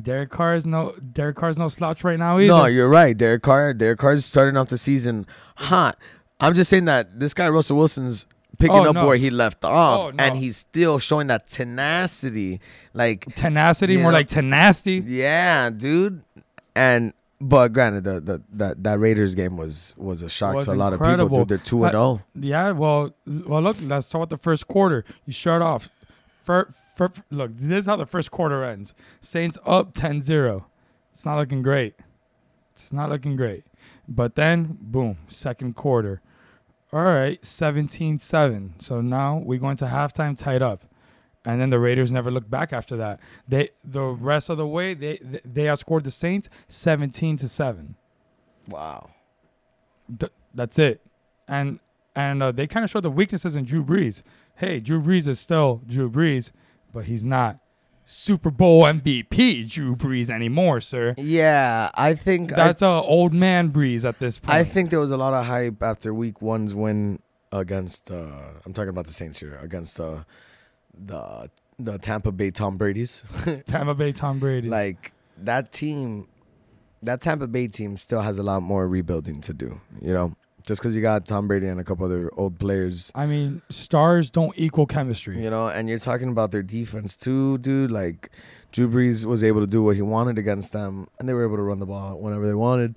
[SPEAKER 2] Derek Carr is no Derek Carr is no slouch right now either.
[SPEAKER 3] No, you're right. Derek Carr. Derek Carr is starting off the season hot. I'm just saying that this guy Russell Wilson's picking
[SPEAKER 2] Oh,
[SPEAKER 3] up
[SPEAKER 2] no.
[SPEAKER 3] where he left off,
[SPEAKER 2] Oh, no.
[SPEAKER 3] and he's still showing that tenacity. Like
[SPEAKER 2] tenacity, more
[SPEAKER 3] know?
[SPEAKER 2] like tenacity.
[SPEAKER 3] yeah, dude. And but granted, the, the that that Raiders game was was a shock
[SPEAKER 2] was
[SPEAKER 3] to a lot of people. Dude, they're two and oh. Zero.
[SPEAKER 2] Yeah, well, well, look, let's talk about the first quarter. You start off, fir- fir- look, this is how the first quarter ends. Saints up 10-0. It's not looking great. It's not looking great. But then, boom, second quarter. All right, 17-7. So now we go into halftime tied up. And then the Raiders never looked back after that. They the rest of the way they they, they outscored the Saints 17 to 7.
[SPEAKER 3] Wow.
[SPEAKER 2] Th- that's it. And and uh, they kind of showed the weaknesses in Drew Brees. Hey, Drew Brees is still Drew Brees, but he's not Super Bowl MVP Drew Brees anymore, sir.
[SPEAKER 3] Yeah, I think
[SPEAKER 2] That's a old man Brees at this point.
[SPEAKER 3] I think there was a lot of hype after Week One's win against. Uh, I'm talking about the Saints here against uh, the the Tampa Bay Tom Brady's.
[SPEAKER 2] Tampa Bay Tom Brady's.
[SPEAKER 3] like that team, that Tampa Bay team still has a lot more rebuilding to do. You know, just because you got Tom Brady and a couple other old players.
[SPEAKER 2] I mean, stars don't equal chemistry.
[SPEAKER 3] You know, and you're talking about their defense too, dude. Like Drew Brees was able to do what he wanted against them, and they were able to run the ball whenever they wanted.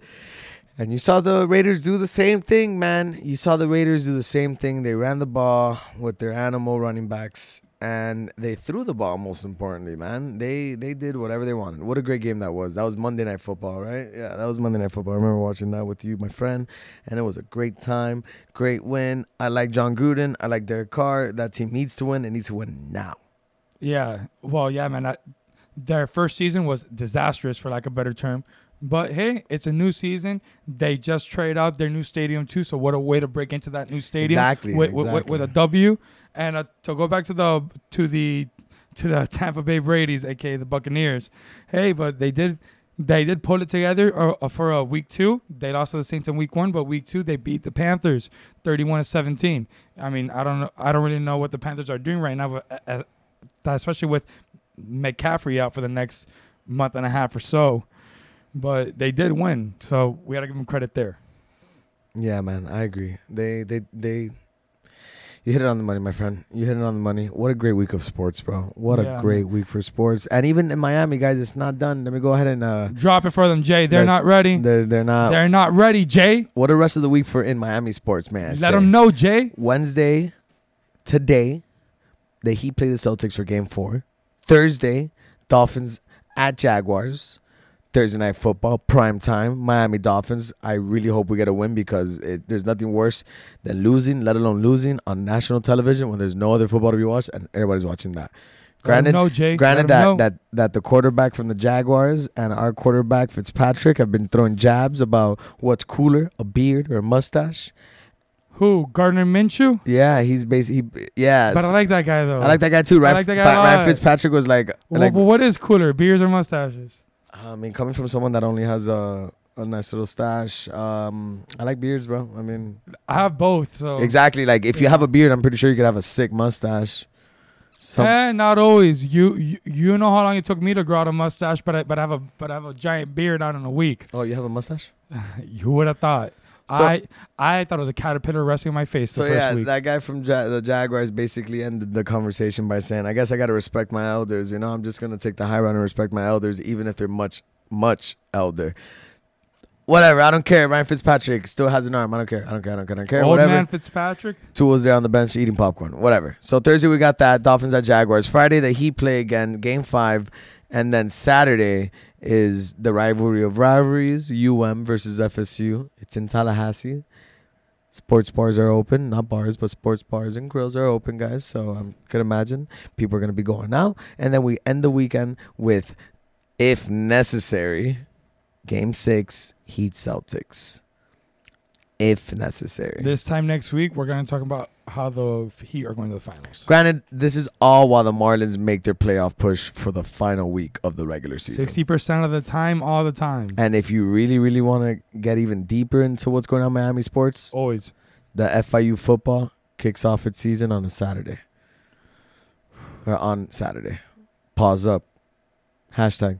[SPEAKER 3] And you saw the Raiders do the same thing, man. You saw the Raiders do the same thing. They ran the ball with their animal running backs, and they threw the ball. Most importantly, man, they they did whatever they wanted. What a great game that was. That was Monday Night Football, right? Yeah, that was Monday Night Football. I remember watching that with you, my friend, and it was a great time, great win. I like Jon Gruden. I like Derek Carr. That team needs to win. It needs to win now.
[SPEAKER 2] Yeah. Well, yeah, man. That, their first season was disastrous, for lack of a better term. But hey, it's a new season. They just trade out their new stadium too. So what a way to break into that new stadium
[SPEAKER 3] Exactly,
[SPEAKER 2] with, with- with, with a W. And uh, to go back to the to the to the Tampa Bay Brady's, aka the Buccaneers. Hey, but they did they did pull it together uh, uh, for a week two. They lost to the Saints in week one, but week two they beat the Panthers, thirty-one to seventeen. I mean, I don't know. I don't really know what the Panthers are doing right now, but uh, uh, especially with McCaffrey out for the next month and a half or so. But they did win, so we got to give them credit there.
[SPEAKER 3] Yeah, man, I agree. They they they you hit it on the money, my friend. You hit it on the money. What a great week of sports, bro. What
[SPEAKER 2] Yeah,
[SPEAKER 3] a great week for sports. And even in Miami, guys, it's not done. Let me go ahead and uh
[SPEAKER 2] Drop it for them, Jay. They're not ready.
[SPEAKER 3] They're they're not
[SPEAKER 2] They're not ready, Jay.
[SPEAKER 3] What a rest of the week for in Miami sports, man. I
[SPEAKER 2] Let
[SPEAKER 3] say.
[SPEAKER 2] them know, Jay.
[SPEAKER 3] Wednesday, today, the Heat play the Celtics for game four. Thursday, Dolphins at Jaguars. Thursday night football, prime time, Miami Dolphins. I really hope we get a win because it, there's nothing worse than losing, let alone losing on national television when there's no other football to be watched and everybody's watching that. Granted,
[SPEAKER 2] know,
[SPEAKER 3] granted that,
[SPEAKER 2] know.
[SPEAKER 3] that that the quarterback from the Jaguars and our quarterback Fitzpatrick have been throwing jabs about what's cooler, a beard or a mustache.
[SPEAKER 2] Who? Gardner Minshew?
[SPEAKER 3] Yeah, he's basically yeah.
[SPEAKER 2] But I like that guy though.
[SPEAKER 3] I like that guy too.
[SPEAKER 2] I like that guy
[SPEAKER 3] Ryan. Fitzpatrick was like,
[SPEAKER 2] Well,
[SPEAKER 3] like
[SPEAKER 2] but what is cooler, beards or mustaches?
[SPEAKER 3] I mean, coming from someone that only has a a nice little stash. Um, I like beards, bro. I mean,
[SPEAKER 2] I have both. So
[SPEAKER 3] exactly. Like if you have a beard, I'm pretty sure you could have a sick mustache. Some,
[SPEAKER 2] eh, not always. You, you you know how long it took me to grow out a mustache, but I but I have a but I have a giant beard out in a week.
[SPEAKER 3] oh, you have a mustache?
[SPEAKER 2] Who would have thought?
[SPEAKER 3] So-
[SPEAKER 2] I I thought it was a caterpillar resting on my face
[SPEAKER 3] So
[SPEAKER 2] the first
[SPEAKER 3] yeah,
[SPEAKER 2] week.
[SPEAKER 3] that guy from ja- the Jaguars basically ended the conversation by saying, "I guess I got to respect my elders. You know, I'm just gonna take the high road and respect my elders, even if they're much, much elder. Whatever. I don't care. Ryan Fitzpatrick still has an arm. I don't care. I don't care. I don't care. I don't care.
[SPEAKER 2] Old
[SPEAKER 3] Whatever.
[SPEAKER 2] man Fitzpatrick.
[SPEAKER 3] Two was there on the bench eating popcorn. Whatever. So Thursday we got that Dolphins at Jaguars. Friday the Heat play again, Game Five, and then Saturday is the rivalry of rivalries, UM versus FSU. It's in Tallahassee. Sports bars are open, not bars, but sports bars and grills are open, guys. So I could imagine people are gonna be going out, and then we end the weekend with, if necessary, Game Six Heat Celtics. If necessary.
[SPEAKER 2] This time next week, we're going to talk about how the Heat are going to the finals.
[SPEAKER 3] Granted, this is all while the Marlins make their playoff push for the final week of the regular season.
[SPEAKER 2] Sixty percent of the time, all the time.
[SPEAKER 3] And if you really, really want to get even deeper into what's going on in Miami sports,
[SPEAKER 2] Always.
[SPEAKER 3] the FIU football kicks off its season on a Saturday. Or on Saturday. Pause up. Hashtag.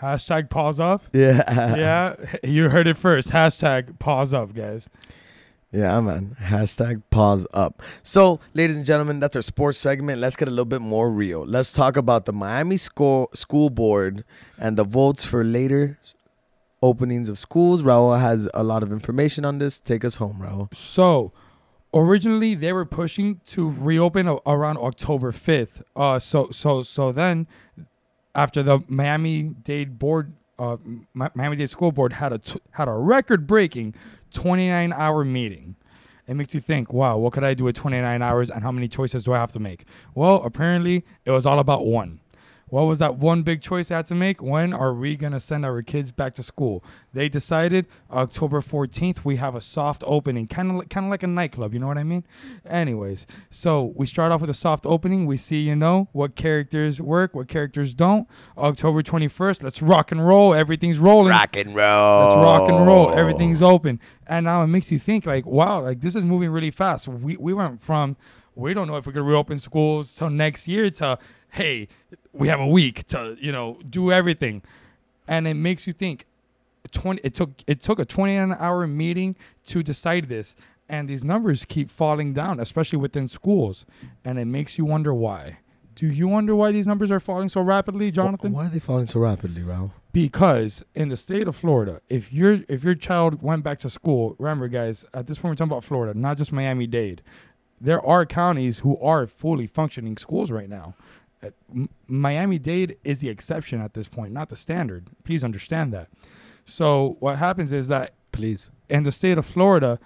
[SPEAKER 2] Hashtag pause up.
[SPEAKER 3] Yeah.
[SPEAKER 2] yeah, you heard it first. Hashtag pause up, guys.
[SPEAKER 3] Yeah, man. Hashtag pause up. So, ladies and gentlemen, that's our sports segment. Let's get a little bit more real. Let's talk about the Miami School School Board and the votes for later openings of schools. Raul has a lot of information on this. Take us home, Raul.
[SPEAKER 2] So, originally they were pushing to reopen around October 5th. Uh so so so then after the Miami-Dade board uh Miami-Dade school board had a t- had a record-breaking 29-hour meeting. It makes you think, wow, what could I do with 29 hours and how many choices do I have to make? Well, apparently it was all about one. What was that one big choice I had to make? When are we going to send our kids back to school? They decided October 14th, we have a soft opening, kind of kind of like a nightclub, you know what I mean? Anyways, so we start off with a soft opening. We see, you know, what characters work, what characters don't. October 21st, let's rock and roll. Everything's rolling.
[SPEAKER 3] Rock and roll.
[SPEAKER 2] Let's rock and roll. Everything's open. And now it makes you think like, wow, like this is moving really fast. We we went from we don't know if we could reopen schools till next year to hey, we have a week to, you know, do everything. And it makes you think 20 it took it took a 29 hour meeting to decide this and these numbers keep falling down especially within schools and it makes you wonder why do you wonder why these numbers are falling so rapidly jonathan
[SPEAKER 3] Why are they falling so rapidly, Raul?
[SPEAKER 2] because in the state of Florida, if your if your child went back to school, remember guys, at this point we're talking about Florida, not just Miami Dade. There are counties who are fully functioning schools right now. Miami Dade is the exception at this point, not the standard. Please understand that. So what happens is that
[SPEAKER 3] Please.
[SPEAKER 2] in the state of Florida,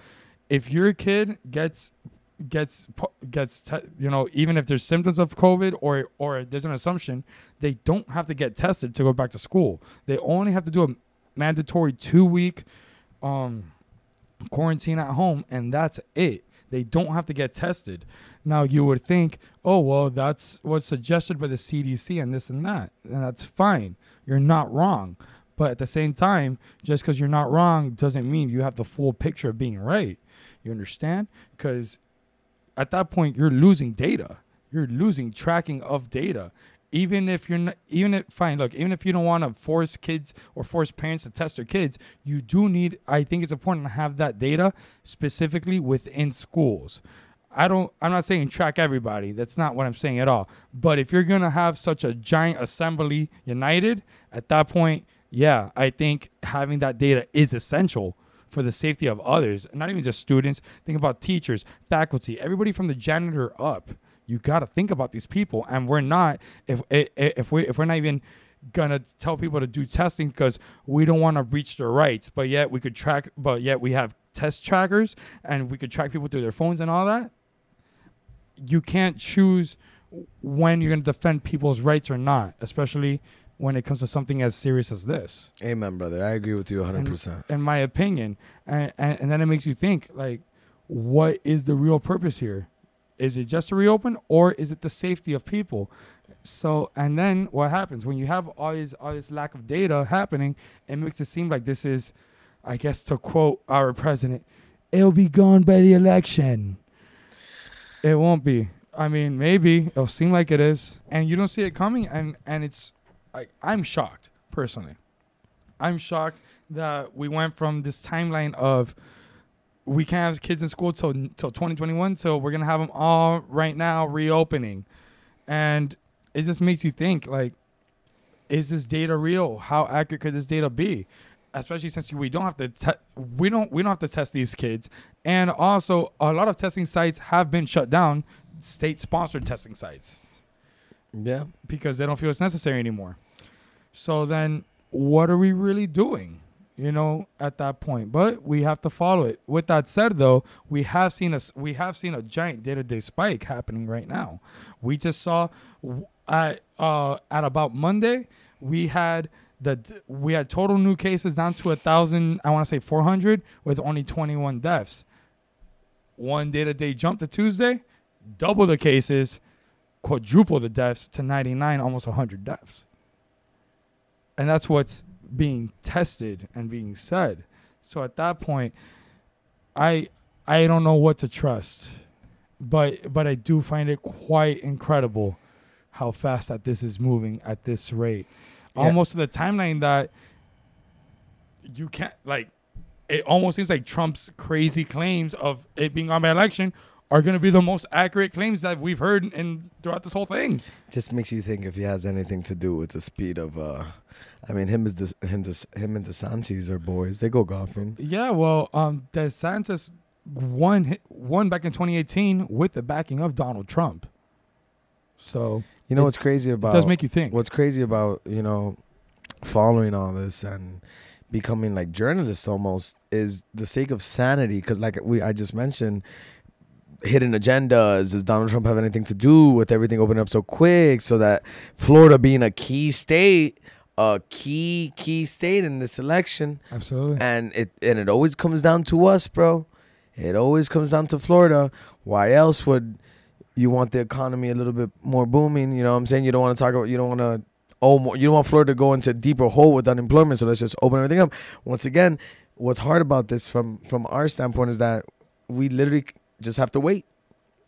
[SPEAKER 2] if your kid gets gets gets te- you know even if there's symptoms of COVID or or there's an assumption, they don't have to get tested to go back to school. They only have to do a mandatory two week um, quarantine at home, and that's it. They don't have to get tested. Now you would think, oh well, that's what's suggested by the CDC and this and that, and that's fine. You're not wrong. But at the same time, just because you're not wrong doesn't mean you have the full picture of being right. You understand? Because at that point, you're losing data. You're losing tracking of data. Even if you're not, even if, fine, look, even if you don't want to force kids or force parents to test their kids, you do need, I think it's important to have that data specifically within schools. I don't, I'm not saying track everybody. That's not what I'm saying at all. But if you're going to have such a giant assembly united, at that point, yeah, I think having that data is essential for the safety of others, not even just students. Think about teachers, faculty, everybody from the janitor up. You got to think about these people, and we're not if if we if we're not even gonna tell people to do testing because we don't want to breach their rights, but yet we could track, but yet we have test trackers and we could track people through their phones and all that. You can't choose when you're gonna defend people's rights or not, especially when it comes to something as serious as this
[SPEAKER 3] Amen, brother. I agree with you 100%.
[SPEAKER 2] in my opinion. And, and, and then it makes you think, like, what is the real purpose here? Is it just to reopen or is it the safety of people? So, and then what happens when you have all this, all this lack of data happening, it makes it seem like this is, I guess, to quote our president, it'll be gone by the election. It won't be. I mean, maybe it'll seem like it is, and you don't see it coming, and and it's, I, I'm shocked personally. I'm shocked that we went from this timeline of we can't have kids in school till till 2021, so we're gonna have them all right now reopening, and it just makes you think like, is this data real? How accurate could this data be? Especially since we don't have to te- we don't we don't have to test these kids, and also a lot of testing sites have been shut down, state sponsored testing sites
[SPEAKER 3] Yeah.
[SPEAKER 2] because they don't feel it's necessary anymore. So then, what are we really doing? You know, at that point. But we have to follow it. With that said, though, we have seen a we have seen a giant day to day spike happening right now. We just saw at uh at about Monday we had the we had total new cases down to a thousand. I want to say four hundred with only twenty one deaths. One day to day jump to Tuesday, double the cases, quadruple the deaths to ninety nine, almost hundred deaths and that's what's being tested and being said. So at that point, I I don't know what to trust, but but I do find it quite incredible how fast that this is moving at this rate,
[SPEAKER 3] Yeah.
[SPEAKER 2] almost to the timeline that you can't like. It almost seems like Trump's crazy claims of it being on by election are going to be the most accurate claims that we've heard in throughout this whole thing.
[SPEAKER 3] Just makes you think if he has anything to do with the speed of. uh I mean, him is this, him, this, him and DeSantis are boys. They go golfing.
[SPEAKER 2] Yeah, well, um, DeSantis won won back in 2018 with the backing of Donald Trump. So
[SPEAKER 3] You know
[SPEAKER 2] it-
[SPEAKER 3] what's crazy about?
[SPEAKER 2] It does make you think.
[SPEAKER 3] What's crazy about you know following all this and becoming like journalists almost is the sake of sanity. Because like we, I just mentioned, hidden agendas. Does Donald Trump have anything to do with everything opening up so quick? So that Florida being a key state, a key key state in this election,
[SPEAKER 2] Absolutely.
[SPEAKER 3] and it and it always comes down to us, bro. It always comes down to Florida. Why else would you want the economy a little bit more booming? You know what I'm saying? You don't want to talk about you don't want to oh more, you don't want Florida to go into a deeper hole with unemployment, so let's just open everything up. Once again, what's hard about this from from our standpoint is that we literally just have to wait.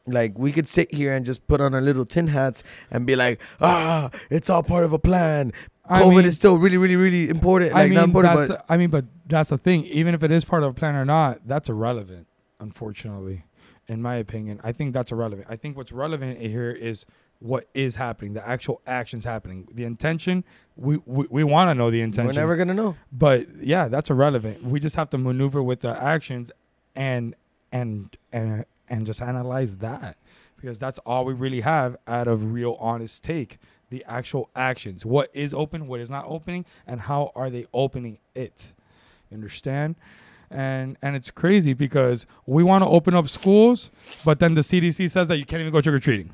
[SPEAKER 3] Like we could sit here and just put on our little tin hats and be like, ah, it's all part of a plan.
[SPEAKER 2] I
[SPEAKER 3] COVID
[SPEAKER 2] mean-
[SPEAKER 3] is still really, really, really important.
[SPEAKER 2] I
[SPEAKER 3] Like not
[SPEAKER 2] mean,
[SPEAKER 3] important,
[SPEAKER 2] that's
[SPEAKER 3] but
[SPEAKER 2] I mean, but that's the thing. Even if it is part of a plan or not, that's irrelevant. Unfortunately, in my opinion, I think that's irrelevant. I think what's relevant here is what is happening, the actual actions happening, the intention. We we, we want to know the intention.
[SPEAKER 3] we're never gonna know.
[SPEAKER 2] But yeah, that's irrelevant. We just have to maneuver with the actions and and and and just analyze that because that's all we really have out of real honest take. The actual actions. What is open, what is not opening, and how are they opening it? You understand? And and it's crazy because we want to open up schools, but then the CDC says that you can't even go trick or treating.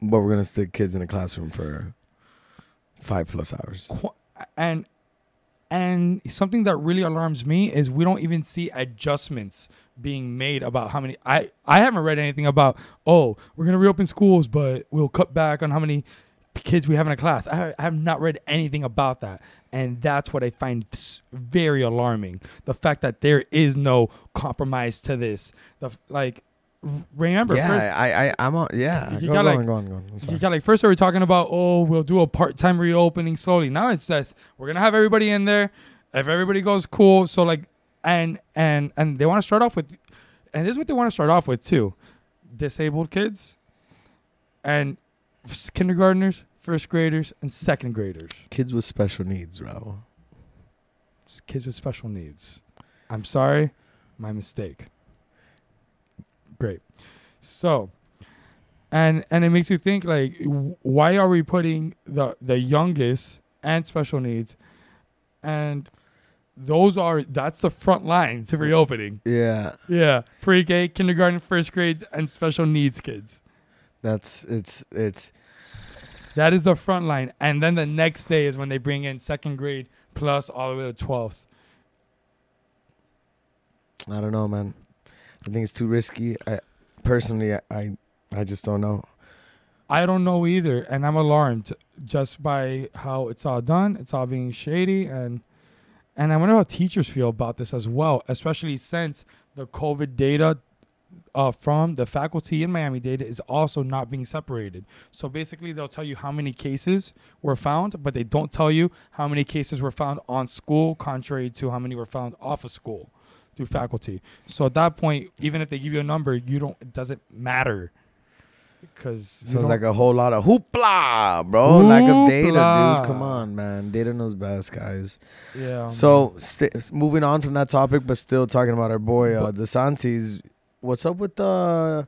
[SPEAKER 3] But we're gonna stick kids in a classroom for five plus hours.
[SPEAKER 2] Qu- and and something that really alarms me is we don't even see adjustments being made about how many I I haven't read anything about oh we're gonna reopen schools but we'll cut back on how many kids we have in a class. I, I have not read anything about that. And that's what I find very alarming. The fact that there is no compromise to this. The like remember
[SPEAKER 3] yeah,
[SPEAKER 2] first-
[SPEAKER 3] I, I, I'm on. Yeah,
[SPEAKER 2] you
[SPEAKER 3] go,
[SPEAKER 2] got
[SPEAKER 3] go
[SPEAKER 2] like,
[SPEAKER 3] on, go on, go on.
[SPEAKER 2] You got like first we were talking about oh we'll do a part time reopening slowly. Now it says we're gonna have everybody in there. If everybody goes cool, so like and and and they want to start off with, and this is what they want to start off with too, disabled kids, and kindergartners, first graders, and second graders.
[SPEAKER 3] Kids with special needs, Raul.
[SPEAKER 2] Kids with special needs. I'm sorry, my mistake. Great. So, and and it makes you think like, why are we putting the the youngest and special needs, and those are that's the front line to reopening.
[SPEAKER 3] Yeah,
[SPEAKER 2] Yeah, pre-K, kindergarten, first grades, and special needs kids.
[SPEAKER 3] that's it's it's
[SPEAKER 2] That is the front line, and then the next day is when they bring in second grade plus all the way to twelfth.
[SPEAKER 3] I don't know, man. I think it's too risky. I personally, I, I, just don't know.
[SPEAKER 2] I don't know either, and I'm alarmed just by how it's all done. It's all being shady, and and I wonder how teachers feel about this as well, especially since the COVID data uh, from the faculty in Miami data is also not being separated. So basically, they'll tell you how many cases were found, but they don't tell you how many cases were found on school, contrary to how many were found off of school through faculty. So at that point, even if they give you a number, you don't. It doesn't matter because
[SPEAKER 3] Sounds like a whole lot of hoopla, bro. Lack of data, dude. Come on, man. Data knows best, guys.
[SPEAKER 2] Yeah.
[SPEAKER 3] So, st- moving on from that topic, but still talking about our boy uh, DeSantis. What's up with the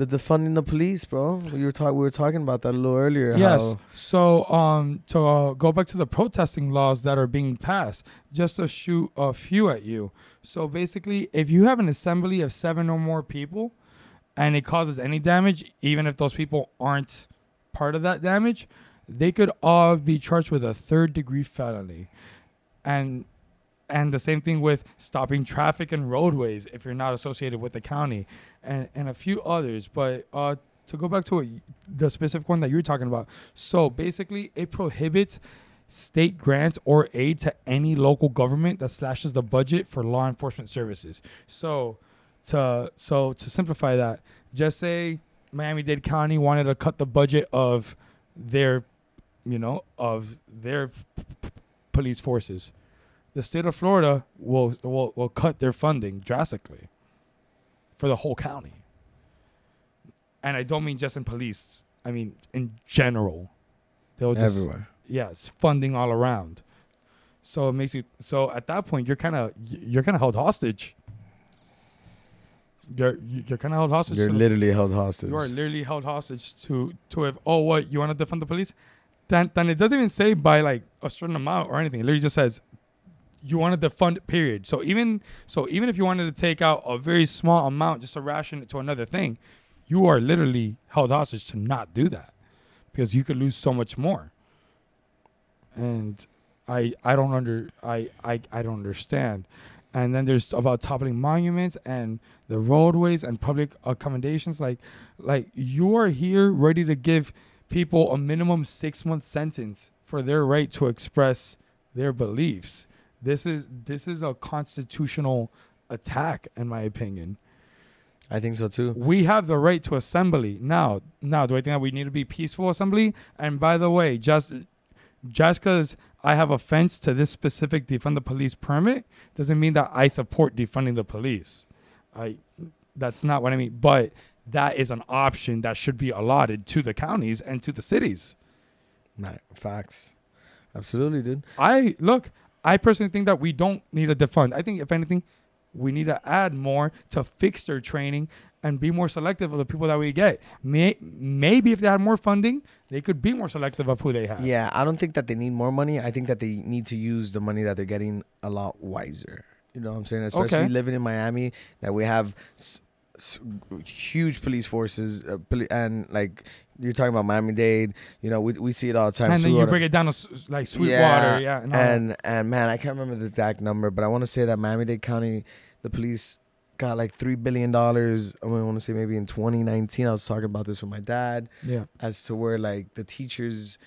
[SPEAKER 3] The defunding the police, bro. We were talking. We were talking about that a little earlier.
[SPEAKER 2] Yes. So, um, to uh, go back to the protesting laws that are being passed, just to shoot a few at you. So basically, if you have an assembly of seven or more people, and it causes any damage, even if those people aren't part of that damage, they could all be charged with a third degree felony, and and the same thing with stopping traffic and roadways if you're not associated with the county, and and a few others. But uh, to go back to the specific one that you're talking about, so basically it prohibits state grants or aid to any local government that slashes the budget for law enforcement services. So to so to simplify that, just say Miami-Dade County wanted to cut the budget of their you know of their p- p- police forces. The state of Florida will will will cut their funding drastically for the whole county. And I don't mean just in police. I mean in general. They'll just
[SPEAKER 3] Everywhere.
[SPEAKER 2] yeah, it's funding all around. So it makes you so at that point you're kind of you're kind of held hostage. You're you're kind of held hostage.
[SPEAKER 3] You're
[SPEAKER 2] to the-
[SPEAKER 3] literally held hostage.
[SPEAKER 2] You are literally held hostage to to if oh what you want to defund the police, then then it doesn't even say by like a certain amount or anything. It literally just says you wanted to defund period. So even so even if you wanted to take out a very small amount just to ration it to another thing, you are literally held hostage to not do that because you could lose so much more. And I I don't under I I, I don't understand. And then there's about toppling monuments and the roadways and public accommodations. Like like you are here ready to give people a minimum six month sentence for their right to express their beliefs. This is this is a constitutional attack, in my opinion.
[SPEAKER 3] I think so too.
[SPEAKER 2] We have the right to assembly. Now, now, do I think that we need to be peaceful assembly? And by the way, just just because I have offense to this specific defund the police permit doesn't mean that I support defunding the police. I that's not what I mean. But that is an option that should be allotted to the counties and to the cities.
[SPEAKER 3] Right. Facts. Absolutely, dude.
[SPEAKER 2] I look. I personally think that we don't need to defund. I think if anything, we need to add more to fix their training and be more selective of the people that we get. May, maybe if they had more funding, they could be more selective of who they have.
[SPEAKER 3] Yeah, I don't think that they need more money. I think that they need to use the money that they're getting a lot wiser. You know what I'm saying? Especially
[SPEAKER 2] Okay.
[SPEAKER 3] living in Miami, that we have s- s- huge police forces, uh, poli- and like you're talking about Miami Dade. You know, we we see it all the time.
[SPEAKER 2] and then you bring it down to like Sweetwater, yeah, and,
[SPEAKER 3] and and man, I can't remember the exact number, but I want to say that Miami Dade County, the police got like three billion dollars. I want to say maybe in 2019. I was talking about this with my dad.
[SPEAKER 2] Yeah.
[SPEAKER 3] As to where like the teachers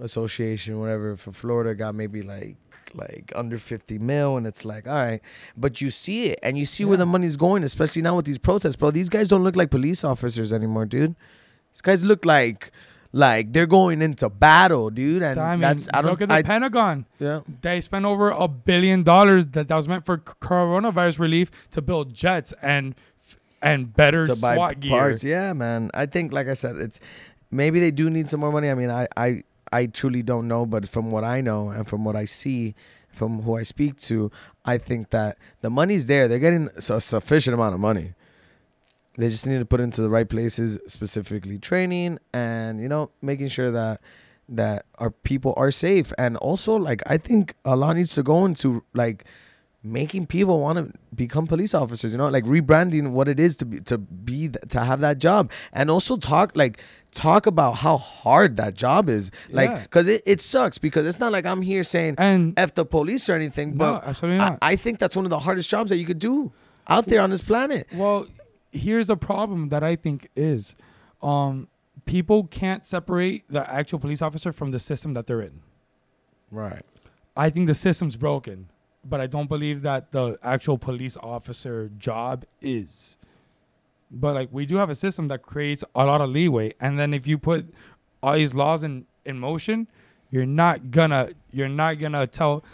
[SPEAKER 3] association, whatever, for Florida got maybe like like under 50 mil and it's like all right but you see it and you see where the money's going especially now with these protests bro these guys don't look like police officers anymore dude these guys look like like they're going into battle dude and
[SPEAKER 2] I mean,
[SPEAKER 3] that's i don't
[SPEAKER 2] look at the
[SPEAKER 3] I,
[SPEAKER 2] Pentagon.
[SPEAKER 3] Yeah.
[SPEAKER 2] They spent over a billion dollars that, that was meant for coronavirus relief to build jets and and better
[SPEAKER 3] to buy
[SPEAKER 2] SWAT gear.
[SPEAKER 3] parts. Yeah, man. I think, like I said, it's maybe they do need some more money. I mean, I, I, I truly don't know, but from what I know and from what I see, from who I speak to, I think that the money's there. They're getting a sufficient amount of money. They just need to put into the right places, specifically training and you know making sure that that our people are safe. And also, like I think a lot needs to go into like making people want to become police officers you know like rebranding what it is to be to be th- to have that job and also talk like talk about how hard that job is like
[SPEAKER 2] Yeah.
[SPEAKER 3] because it, it sucks because it's not like i'm here saying and f the police or anything
[SPEAKER 2] No,
[SPEAKER 3] but
[SPEAKER 2] absolutely
[SPEAKER 3] I-
[SPEAKER 2] not.
[SPEAKER 3] I, think that's one of the hardest jobs that you could do out there on this planet
[SPEAKER 2] Well, here's the problem that I think is um, people can't separate the actual police officer from the system that they're in.
[SPEAKER 3] right
[SPEAKER 2] I think the system's broken, but I don't believe that the actual police officer job is. But like we do have a system that creates a lot of leeway, and then if you put all these laws in in motion, you're not gonna you're not gonna tell.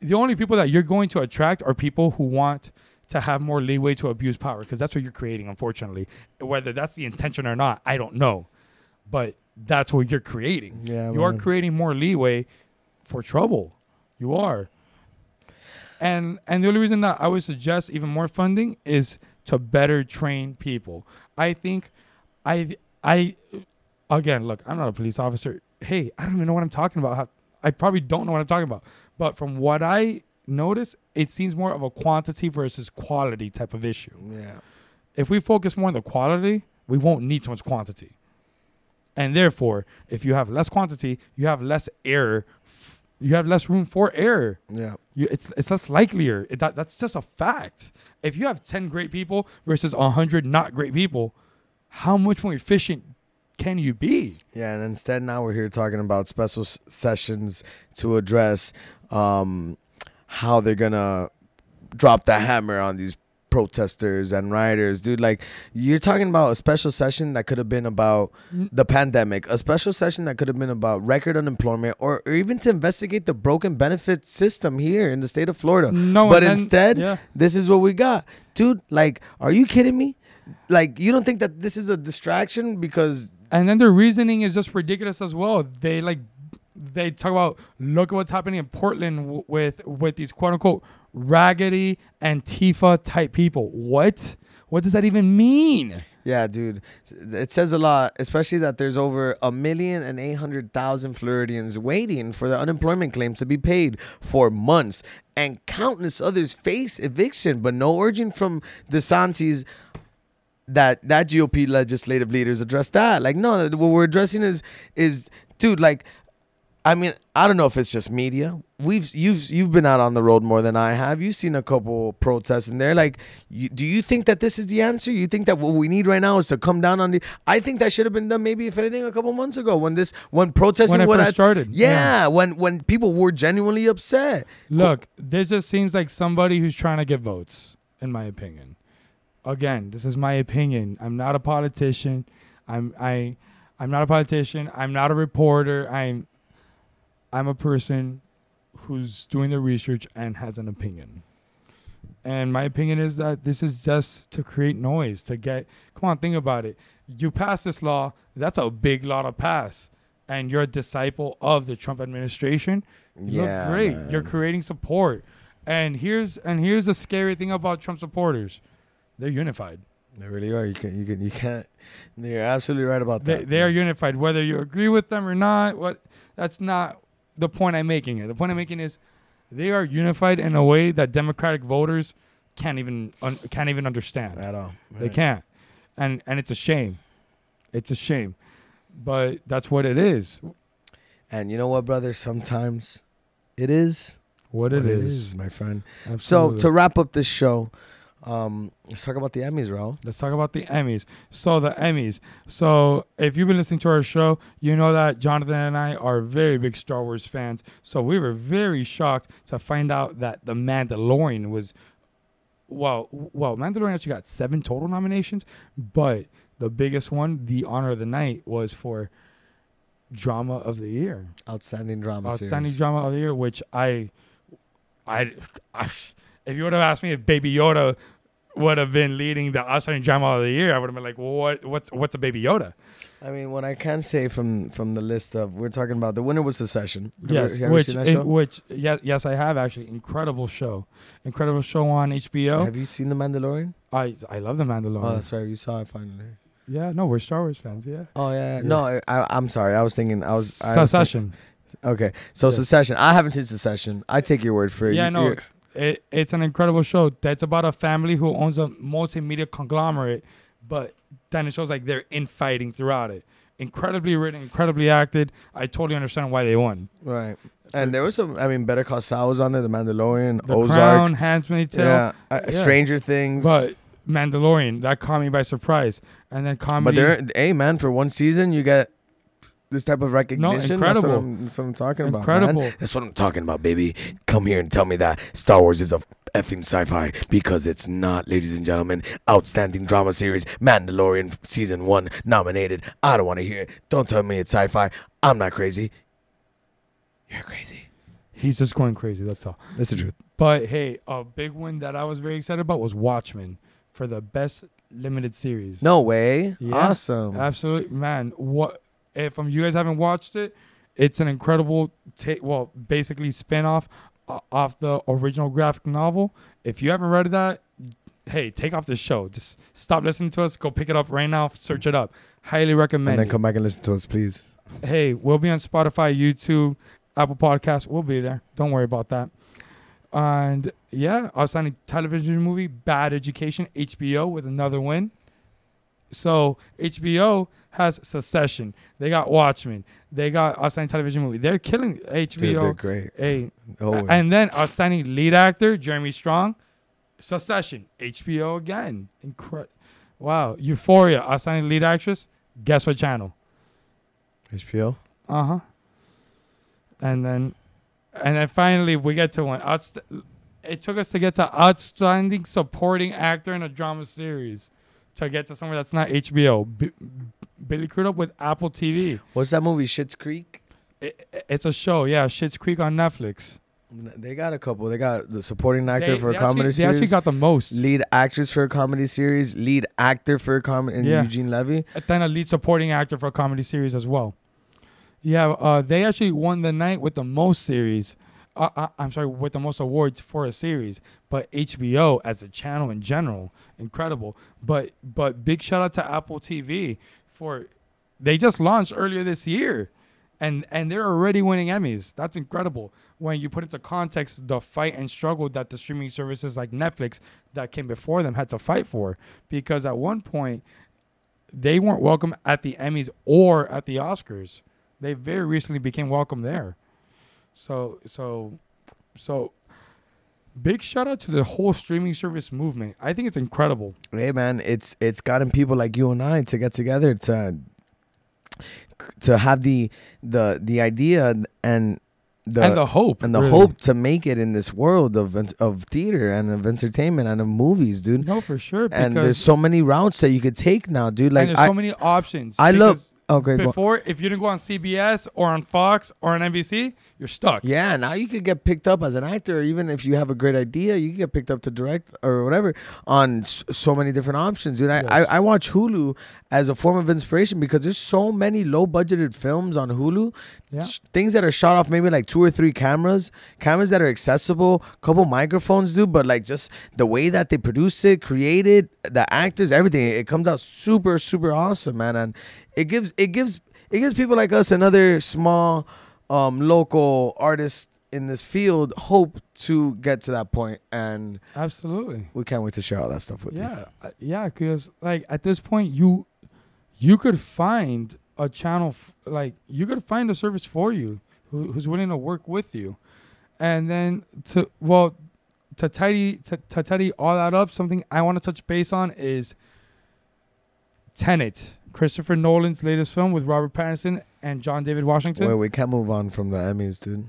[SPEAKER 2] The only people that you're going to attract are people who want to have more leeway to abuse power, because that's what you're creating. Unfortunately, whether that's the intention or not, I don't know, but that's what you're creating.
[SPEAKER 3] Yeah,
[SPEAKER 2] you are creating more leeway for trouble. You are. And and the only reason that I would suggest even more funding is to better train people. I think I I again look. I'm not a police officer. Hey, I don't even know what I'm talking about. I probably don't know what I'm talking about. But from what I notice, it seems more of a quantity versus quality type of issue.
[SPEAKER 3] Yeah.
[SPEAKER 2] If we focus more on the quality, we won't need so much quantity. And therefore, if you have less quantity, you have less error. f- You have less room for error.
[SPEAKER 3] Yeah.
[SPEAKER 2] You, it's it's less likelier. It, that that's just a fact. If you have ten great people versus hundred not great people, how much more efficient can you be?
[SPEAKER 3] Yeah, and instead now we're here talking about special s- sessions to address um, how they're gonna drop the hammer on these protesters and rioters, dude. Like you're talking about a special session that could have been about mm. the pandemic, a special session that could have been about record unemployment, or, or even to investigate the broken benefit system here in the state of Florida.
[SPEAKER 2] No,
[SPEAKER 3] but
[SPEAKER 2] then-
[SPEAKER 3] instead,
[SPEAKER 2] yeah.
[SPEAKER 3] this is what we got, dude. Like, are you kidding me? Like, you don't think that this is a distraction because
[SPEAKER 2] And then their reasoning is just ridiculous as well. They like they talk about look at what's happening in Portland with with these quote unquote raggedy Antifa type people. What? What does that even mean?
[SPEAKER 3] Yeah, dude. It says a lot, especially that there's over a million and eight hundred thousand Floridians waiting for their unemployment claims to be paid for months, and countless others face eviction, but no urging from DeSantis that that GOP legislative leaders address that. Like, no, what we're addressing is is dude, like I mean, I don't know if it's just media. We've you've you've been out on the road more than I have. You've seen a couple protests in there. Like, you, do you think that this is the answer? You think that what we need right now is to come down on the? I think that should have been done maybe if anything a couple months ago when this when protesting
[SPEAKER 2] When it first
[SPEAKER 3] I-
[SPEAKER 2] started,
[SPEAKER 3] Yeah,
[SPEAKER 2] yeah.
[SPEAKER 3] when when people were genuinely upset.
[SPEAKER 2] Look, this just seems like somebody who's trying to get votes, in my opinion. Again, this is my opinion. I'm not a politician. I'm I I'm not a politician. I'm not a reporter. I'm I'm a person who's doing the research and has an opinion. And my opinion is that this is just to create noise, to get come on, think about it. You pass this law, that's a big law to pass. And you're a disciple of the Trump administration. You
[SPEAKER 3] Yeah,
[SPEAKER 2] look great.
[SPEAKER 3] man.
[SPEAKER 2] You're creating support. And here's and here's the scary thing about Trump supporters. They're unified.
[SPEAKER 3] They really are. You can you can you can't. You're absolutely right about
[SPEAKER 2] They,
[SPEAKER 3] that.
[SPEAKER 2] they are unified, whether you agree with them or not. What that's not the point I'm making. Here, the point I'm making is they are unified in a way that Democratic voters can't even un, can't even understand
[SPEAKER 3] at all.
[SPEAKER 2] They can't, and and it's a shame. It's a shame, but that's what it is.
[SPEAKER 3] And you know what, brother? Sometimes it is
[SPEAKER 2] What it is.
[SPEAKER 3] my friend.
[SPEAKER 2] Absolutely.
[SPEAKER 3] So to wrap up this show, um, let's talk about the Emmys, Raul.
[SPEAKER 2] Let's talk about the Emmys. So the Emmys. So if you've been listening to our show, you know that Jonathan and I are very big Star Wars fans. So we were very shocked to find out that The Mandalorian was well, well, Mandalorian actually got seven total nominations, but the biggest one, the honor of the night, was for drama of the year.
[SPEAKER 3] Outstanding drama
[SPEAKER 2] Outstanding
[SPEAKER 3] series.
[SPEAKER 2] drama of the year, which I, I, I if you would have asked me if Baby Yoda would have been leading the outstanding drama of the year, I would have been like, what, what's, what's a Baby Yoda?
[SPEAKER 3] I mean, what I can say from from the list of we're talking about the winner was Succession. Have
[SPEAKER 2] Yes,
[SPEAKER 3] you
[SPEAKER 2] which,
[SPEAKER 3] seen that
[SPEAKER 2] in-
[SPEAKER 3] show?
[SPEAKER 2] which, yes, yes, I have actually. Incredible show, incredible show on HBO.
[SPEAKER 3] Have you seen The Mandalorian?
[SPEAKER 2] I, I love the Mandalorian.
[SPEAKER 3] Oh, right. You saw it finally.
[SPEAKER 2] Yeah, no, we're Star Wars fans. Yeah.
[SPEAKER 3] Oh yeah.
[SPEAKER 2] Yeah.
[SPEAKER 3] No, I, I, I'm sorry. I was thinking. I was. I was think-
[SPEAKER 2] Succession.
[SPEAKER 3] okay, so
[SPEAKER 2] Yeah.
[SPEAKER 3] Succession. I haven't seen Succession. I take your word for it.
[SPEAKER 2] Yeah,
[SPEAKER 3] You-
[SPEAKER 2] no, it, it's an incredible show. That's about a family who owns a multimedia conglomerate, but then it shows like they're infighting throughout it. Incredibly written, incredibly acted. I totally understand why they won.
[SPEAKER 3] Right. And there was some. I mean, Better Call Saul was on there. The Mandalorian,
[SPEAKER 2] The
[SPEAKER 3] Ozark,
[SPEAKER 2] Crown, Handmaid's Tale,
[SPEAKER 3] yeah, uh,
[SPEAKER 2] yeah.
[SPEAKER 3] Stranger Things.
[SPEAKER 2] but Mandalorian that caught me by surprise. And then comedy.
[SPEAKER 3] but there, hey man, for one season you get this type of recognition. That's what. I'm, that's what I'm talking about.
[SPEAKER 2] Incredible.
[SPEAKER 3] man. That's what I'm talking about, baby. Come here and tell me that Star Wars is a effing sci-fi because it's not, ladies and gentlemen. Outstanding drama series, Mandalorian season one nominated. I don't want to hear it. Don't tell me it's sci-fi. I'm not crazy. You're crazy.
[SPEAKER 2] He's just going crazy. That's all.
[SPEAKER 3] That's the truth.
[SPEAKER 2] But hey, a big win that I was very excited about was Watchmen for the best limited series.
[SPEAKER 3] No way.
[SPEAKER 2] Yeah,
[SPEAKER 3] Awesome.
[SPEAKER 2] Absolutely, man. What if um, you guys haven't watched it? It's an incredible take. Well, basically spin off uh, off the original graphic novel. If you haven't read that, hey, take off this show. Just stop listening to us. Go pick it up right now. Search it up. Highly recommend.
[SPEAKER 3] And then come back and listen to us, please.
[SPEAKER 2] hey, we'll be on Spotify, YouTube, Apple Podcasts. We'll be there. Don't worry about that. And yeah, outstanding television movie, Bad Education, HBO with another win. So HBO has Succession. They got Watchmen. They got outstanding television movie. They're killing HBO.
[SPEAKER 3] Dude, they're great.
[SPEAKER 2] Hey,
[SPEAKER 3] Always.
[SPEAKER 2] and then outstanding lead actor Jeremy Strong, Succession, HBO again. Incredible. Wow, Euphoria, outstanding lead actress. Guess what channel?
[SPEAKER 3] HBO.
[SPEAKER 2] Uh huh. And then, and then finally we get to one. Outst- it took us to get to outstanding supporting actor in a drama series to get to somewhere that's not HBO. B- Billy Crudup with Apple TV.
[SPEAKER 3] What's that movie? Schitt's Creek.
[SPEAKER 2] It, it's a show, yeah. Schitt's Creek on Netflix.
[SPEAKER 3] They got a couple. They got the supporting actor
[SPEAKER 2] They-
[SPEAKER 3] for a comedy
[SPEAKER 2] actually- they
[SPEAKER 3] series.
[SPEAKER 2] actually got the most.
[SPEAKER 3] Lead actress for a comedy series. Lead actor for a comedy. And
[SPEAKER 2] Yeah.
[SPEAKER 3] Eugene Levy.
[SPEAKER 2] And then a lead supporting actor for a comedy series as well. Yeah, uh, they actually won the night with the most series. Uh, uh, I'm sorry, with the most awards for a series. But HBO as a channel in general, incredible. But but big shout out to Apple TV for they just launched earlier this year, and and they're already winning Emmys. That's incredible. When you put into context the fight and struggle that the streaming services like Netflix that came before them had to fight for, because at one point they weren't welcome at the Emmys or at the Oscars. They very recently became welcome there. So so so big shout out to the whole streaming service movement. I think it's incredible.
[SPEAKER 3] Hey man, it's it's gotten people like you and I to get together to to have the the the idea and the
[SPEAKER 2] And the hope,
[SPEAKER 3] and the
[SPEAKER 2] really.
[SPEAKER 3] hope to make it in this world of of theater and of entertainment and of movies, dude.
[SPEAKER 2] No, for sure.
[SPEAKER 3] And there's so many routes that you could take now, dude. Like
[SPEAKER 2] and there's
[SPEAKER 3] I,
[SPEAKER 2] so many options.
[SPEAKER 3] I love. Go on.
[SPEAKER 2] Before, if you didn't go on CBS or on Fox or on NBC, you're stuck.
[SPEAKER 3] Yeah, now you could get picked up as an actor, or even if you have a great idea, you can get picked up to direct or whatever on s- so many different options, dude. I, I, I watch Hulu as a form of inspiration because there's so many low budgeted films on Hulu,
[SPEAKER 2] Yeah.
[SPEAKER 3] things that are shot off maybe like two or three cameras, cameras that are accessible, couple microphones, dude. But like just the way that they produce it, create it, the actors, everything, it comes out super, super awesome, man. And it gives it gives it gives people like us another small um, local artist in this field hope to get to that point and
[SPEAKER 2] Absolutely.
[SPEAKER 3] we can't wait to share all that stuff with you
[SPEAKER 2] Yeah, uh, yeah. Because like at this point, you you could find a channel f- like you could find a service for you who, who's willing to work with you, and then to well to tidy to, to tidy all that up. Something I want to touch base on is Tenet, Christopher Nolan's latest film with Robert Pattinson and John David Washington.
[SPEAKER 3] Wait, we can't move on from the Emmys, dude.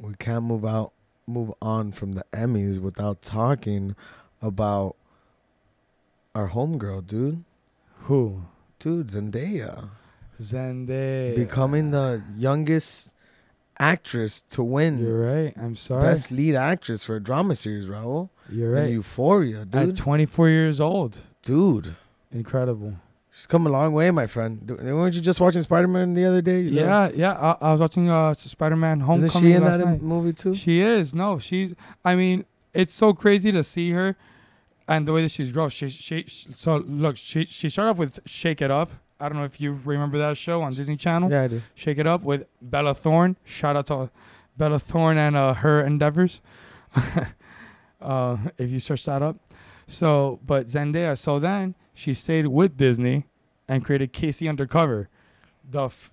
[SPEAKER 3] We can't move out, move on from the Emmys without talking about our homegirl, dude.
[SPEAKER 2] Who?
[SPEAKER 3] Dude, Zendaya.
[SPEAKER 2] Zendaya.
[SPEAKER 3] Becoming the youngest actress to win.
[SPEAKER 2] You're right. I'm sorry.
[SPEAKER 3] Best lead actress for a drama series, Raul.
[SPEAKER 2] You're
[SPEAKER 3] In
[SPEAKER 2] right.
[SPEAKER 3] Euphoria, dude.
[SPEAKER 2] At 24 years old.
[SPEAKER 3] Dude.
[SPEAKER 2] Incredible.
[SPEAKER 3] She's come a long way, my friend. Weren't you just watching Spider Man the other day? You know?
[SPEAKER 2] Yeah, yeah. I, I was watching uh Spider-Man Homecoming
[SPEAKER 3] Isn't she in
[SPEAKER 2] last
[SPEAKER 3] that
[SPEAKER 2] night.
[SPEAKER 3] movie too?
[SPEAKER 2] She is. No, she's. I mean, it's so crazy to see her, and the way that she's grown. She, she, she- So look, she she started off with Shake It Up. I don't know if you remember that show on Disney Channel.
[SPEAKER 3] Yeah, I do.
[SPEAKER 2] Shake It Up with Bella Thorne. Shout out to Bella Thorne and uh, her endeavors. uh, if you search that up. So, but Zendaya. So then she stayed with Disney and created K.C. Undercover. The, f-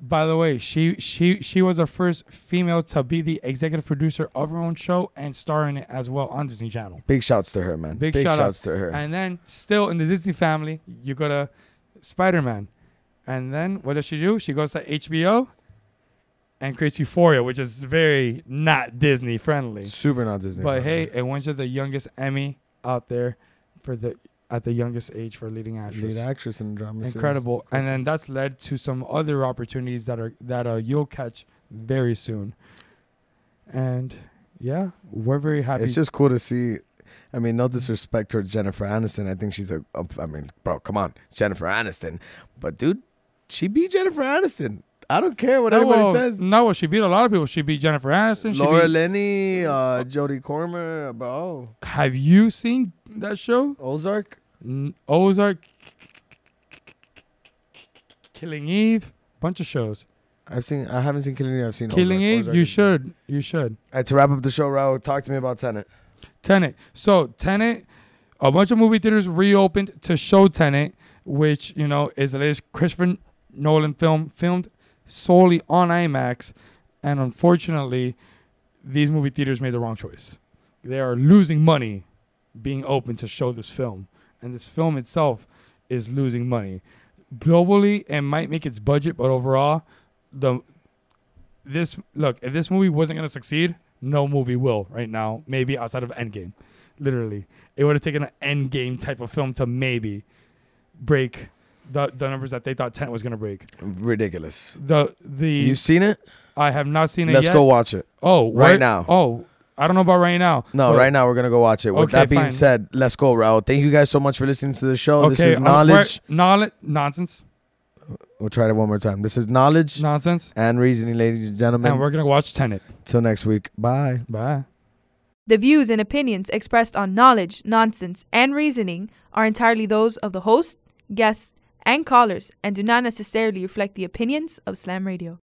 [SPEAKER 2] by the way, she she she was the first female to be the executive producer of her own show and star in it as well on Disney Channel.
[SPEAKER 3] Big shouts to her, man.
[SPEAKER 2] Big,
[SPEAKER 3] Big
[SPEAKER 2] shout
[SPEAKER 3] shouts
[SPEAKER 2] out.
[SPEAKER 3] to her.
[SPEAKER 2] And then still in the Disney family, you go to Spider Man, and then what does she do? She goes to HBO and creates Euphoria, which is very not Disney friendly.
[SPEAKER 3] Super not Disney
[SPEAKER 2] But
[SPEAKER 3] friendly.
[SPEAKER 2] hey, it went to the youngest Emmy out there for the at the youngest age for leading actress.
[SPEAKER 3] Lead actress in drama series.
[SPEAKER 2] Incredible, and then that's led to some other opportunities that are that uh, you'll catch very soon. And yeah, we're very happy.
[SPEAKER 3] It's just cool to see. I mean, no disrespect towards Jennifer Aniston. I think she's a. I mean, bro, come on, Jennifer Aniston. But dude, she beat Jennifer Aniston. I don't care what
[SPEAKER 2] No,
[SPEAKER 3] anybody
[SPEAKER 2] well,
[SPEAKER 3] says.
[SPEAKER 2] No, well, she beat a lot of people. She beat Jennifer Aniston. She
[SPEAKER 3] Laura
[SPEAKER 2] beat-
[SPEAKER 3] Linney, uh, Jodie Comer, bro.
[SPEAKER 2] Have you seen that show?
[SPEAKER 3] Ozark?
[SPEAKER 2] Ozark, Killing Eve, bunch of shows.
[SPEAKER 3] I've seen. I haven't seen Killing Eve. I've seen
[SPEAKER 2] Killing
[SPEAKER 3] Ozark.
[SPEAKER 2] Eve,
[SPEAKER 3] Ozark
[SPEAKER 2] you should. You should.
[SPEAKER 3] All right, to wrap up the show, Raul, talk to me about Tenet.
[SPEAKER 2] Tenet. So Tenet, a bunch of movie theaters reopened to show Tenet, which you know is the latest Christopher Nolan film, filmed solely on IMAX, and unfortunately, these movie theaters made the wrong choice. They are losing money being open to show this film, and this film itself is losing money. Globally, and might make its budget, but overall, the this look if this movie wasn't gonna succeed, no movie will right now. Maybe outside of Endgame, literally, it would have taken an Endgame type of film to maybe break the the numbers that they thought Tenet was gonna break.
[SPEAKER 3] Ridiculous.
[SPEAKER 2] The the
[SPEAKER 3] You seen it?
[SPEAKER 2] I have not seen it
[SPEAKER 3] Let's
[SPEAKER 2] yet.
[SPEAKER 3] go watch it.
[SPEAKER 2] Oh,
[SPEAKER 3] right
[SPEAKER 2] where-
[SPEAKER 3] now.
[SPEAKER 2] Oh, I don't know about right now.
[SPEAKER 3] No,
[SPEAKER 2] but-
[SPEAKER 3] right now we're gonna go watch it. With
[SPEAKER 2] Okay,
[SPEAKER 3] that being
[SPEAKER 2] fine.
[SPEAKER 3] said, let's go, Raul. Thank you guys so much for listening to the show. this is
[SPEAKER 2] um, where-
[SPEAKER 3] knowledge.
[SPEAKER 2] knowledge, nonsense,
[SPEAKER 3] We'll try it one more time. This is knowledge
[SPEAKER 2] nonsense,
[SPEAKER 3] and reasoning, ladies and gentlemen.
[SPEAKER 2] and we're gonna watch Tenet.
[SPEAKER 3] Till next week. Bye.
[SPEAKER 2] Bye.
[SPEAKER 1] The views and opinions expressed on knowledge, nonsense, and reasoning are entirely those of the host, guests, and callers and do not necessarily reflect the opinions of Slam Radio.